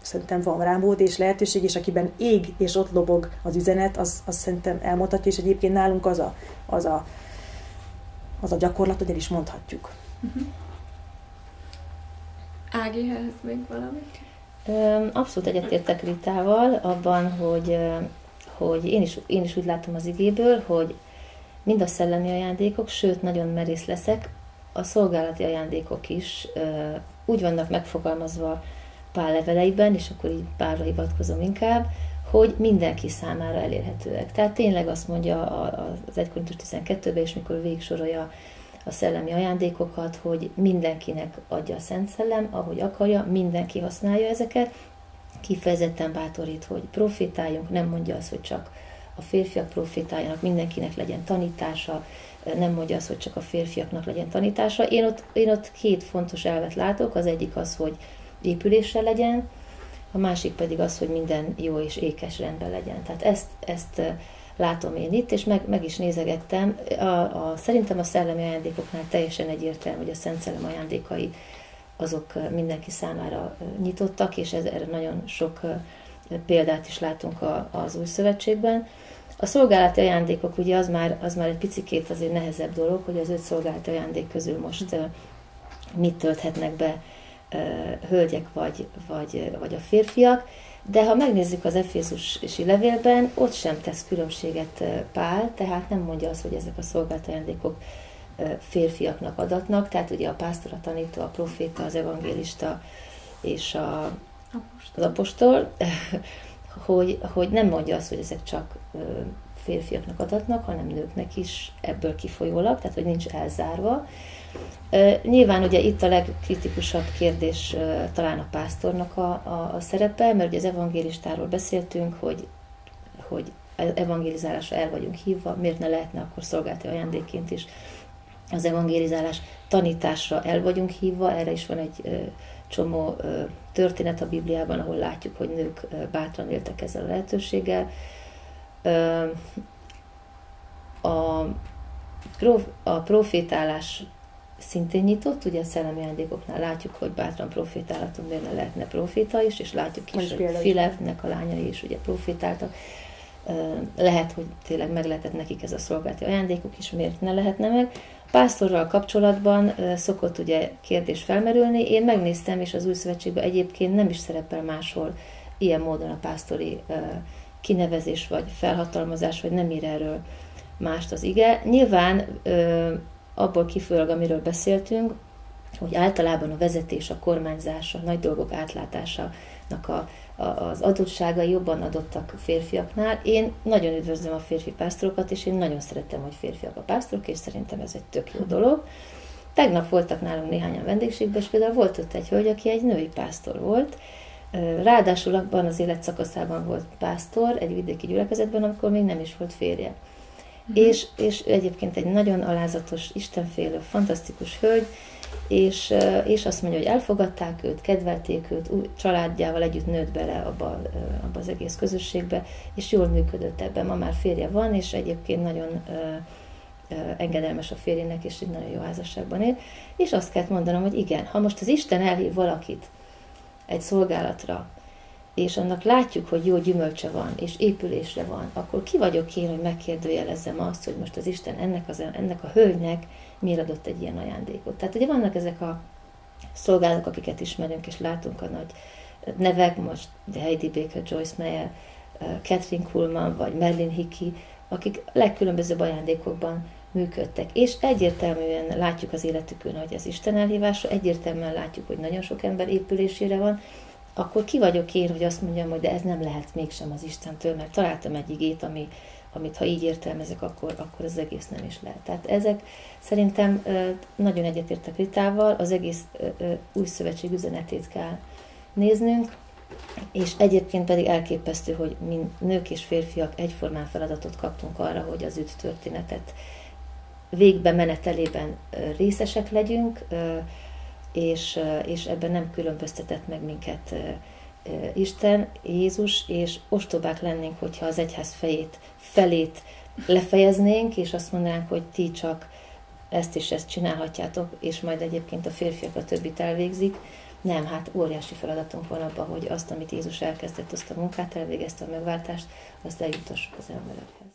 szerintem van rámód és lehetőség, és akiben ég és ott lobog az üzenet, az, az szerintem elmondhatja, és egyébként nálunk az a, az a, az a gyakorlat, hogy el is mondhatjuk. Uh-huh.
Ágihez még valami?
Abszolút egyetértek Ritával abban, hogy, hogy én, is, én is úgy látom az igéből, hogy mind a szellemi ajándékok, sőt, nagyon merész leszek, a szolgálati ajándékok is úgy vannak megfogalmazva pár leveleiben, és akkor így párra hivatkozom inkább, hogy mindenki számára elérhetőek. Tehát tényleg azt mondja az 1 Korintus 12-ben, és mikor végsorolja a szellemi ajándékokat, hogy mindenkinek adja a Szent Szellem, ahogy akarja, mindenki használja ezeket, kifejezetten bátorít, hogy profitáljunk, nem mondja azt, hogy csak a férfiak profitáljanak, mindenkinek legyen tanítása, nem mondja azt, hogy csak a férfiaknak legyen tanítása. Én ott, én ott két fontos elvet látok, az egyik az, hogy épüléssel legyen, a másik pedig az, hogy minden jó és ékes rendben legyen. Tehát ezt, ezt látom én itt, és meg, meg is nézegettem. A, a, szerintem a szellemi ajándékoknál teljesen egyértelmű, hogy a Szent Szellem ajándékai azok mindenki számára nyitottak, és ez, erre nagyon sok példát is látunk a, az új szövetségben. A szolgálati ajándékok ugye az már, az már egy picikét azért nehezebb dolog, hogy az öt szolgálati ajándék közül most mit tölthetnek be hölgyek vagy, vagy, vagy a férfiak. De ha megnézzük az Efézusi levélben, ott sem tesz különbséget Pál, tehát nem mondja azt, hogy ezek a szolgáltajándékok férfiaknak adatnak, tehát ugye a pásztor, a tanító, a proféta, az evangélista és a, az apostol, hogy, hogy nem mondja azt, hogy ezek csak férfiaknak adatnak, hanem nőknek is ebből kifolyólag, tehát hogy nincs elzárva. Nyilván ugye itt a legkritikusabb kérdés talán a pásztornak a, a, a szerepe, mert ugye az evangélistáról beszéltünk, hogy, hogy evangélizálásra el vagyunk hívva, miért ne lehetne akkor szolgálti ajándékként is az evangélizálás tanításra el vagyunk hívva, erre is van egy csomó történet a Bibliában, ahol látjuk, hogy nők bátran éltek ezzel a lehetőséggel. A, a profétálás szintén nyitott, ugye a szellemi ajándékoknál látjuk, hogy bátran profétálatunk benne lehetne proféta is, és látjuk is, hogy Filevnek a lányai is ugye profétáltak. Lehet, hogy tényleg meg lehetett nekik ez a szolgálati ajándékuk is, miért ne lehetne meg. Pásztorral kapcsolatban szokott ugye kérdés felmerülni. Én megnéztem, és az új szövetségben egyébként nem is szerepel máshol ilyen módon a pásztori kinevezés, vagy felhatalmazás, vagy nem ír erről mást az ige. Nyilván abból kifolyólag, amiről beszéltünk, hogy általában a vezetés, a kormányzás, a nagy dolgok átlátásának a, a, az adottságai jobban adottak férfiaknál. Én nagyon üdvözlöm a férfi pásztorokat, és én nagyon szeretem, hogy férfiak a pásztorok, és szerintem ez egy tök jó dolog. Tegnap voltak nálunk néhányan vendégségben, és például volt ott egy hölgy, aki egy női pásztor volt, Ráadásul abban az életszakaszában volt pásztor egy vidéki gyülekezetben, amikor még nem is volt férje. Uh-huh. És, és egyébként egy nagyon alázatos, istenfélő, fantasztikus hölgy, és, és azt mondja, hogy elfogadták őt, kedvelték őt, új családjával együtt nőtt bele abba, abba az egész közösségbe, és jól működött ebben. Ma már férje van, és egyébként nagyon engedelmes a férjének, és egy nagyon jó házasságban él. És azt kell mondanom, hogy igen, ha most az Isten elhív valakit egy szolgálatra, és annak látjuk, hogy jó gyümölcse van, és épülésre van, akkor ki vagyok én, hogy megkérdőjelezzem azt, hogy most az Isten ennek, az, ennek a hölgynek miért adott egy ilyen ajándékot. Tehát ugye vannak ezek a szolgálók, akiket ismerünk, és látunk a nagy nevek, most Heidi Baker, Joyce Meyer, Catherine Kuhlman, vagy Merlin Hickey, akik legkülönbözőbb ajándékokban működtek. És egyértelműen látjuk az életükön, hogy ez Isten elhívása, egyértelműen látjuk, hogy nagyon sok ember épülésére van, akkor ki vagyok én, hogy azt mondjam, hogy de ez nem lehet mégsem az Istentől, mert találtam egy igét, ami, amit ha így értelmezek, akkor, akkor az egész nem is lehet. Tehát ezek szerintem nagyon egyetértek Ritával, az egész új szövetség üzenetét kell néznünk, és egyébként pedig elképesztő, hogy mi nők és férfiak egyformán feladatot kaptunk arra, hogy az üt történetet végbe menetelében részesek legyünk, és, és ebben nem különböztetett meg minket Isten, Jézus, és ostobák lennénk, hogyha az egyház fejét, felét lefejeznénk, és azt mondanánk, hogy ti csak ezt és ezt csinálhatjátok, és majd egyébként a férfiak a többit elvégzik. Nem, hát óriási feladatunk van abban, hogy azt, amit Jézus elkezdett, azt a munkát elvégezte, a megváltást, azt eljutassuk az emberekhez.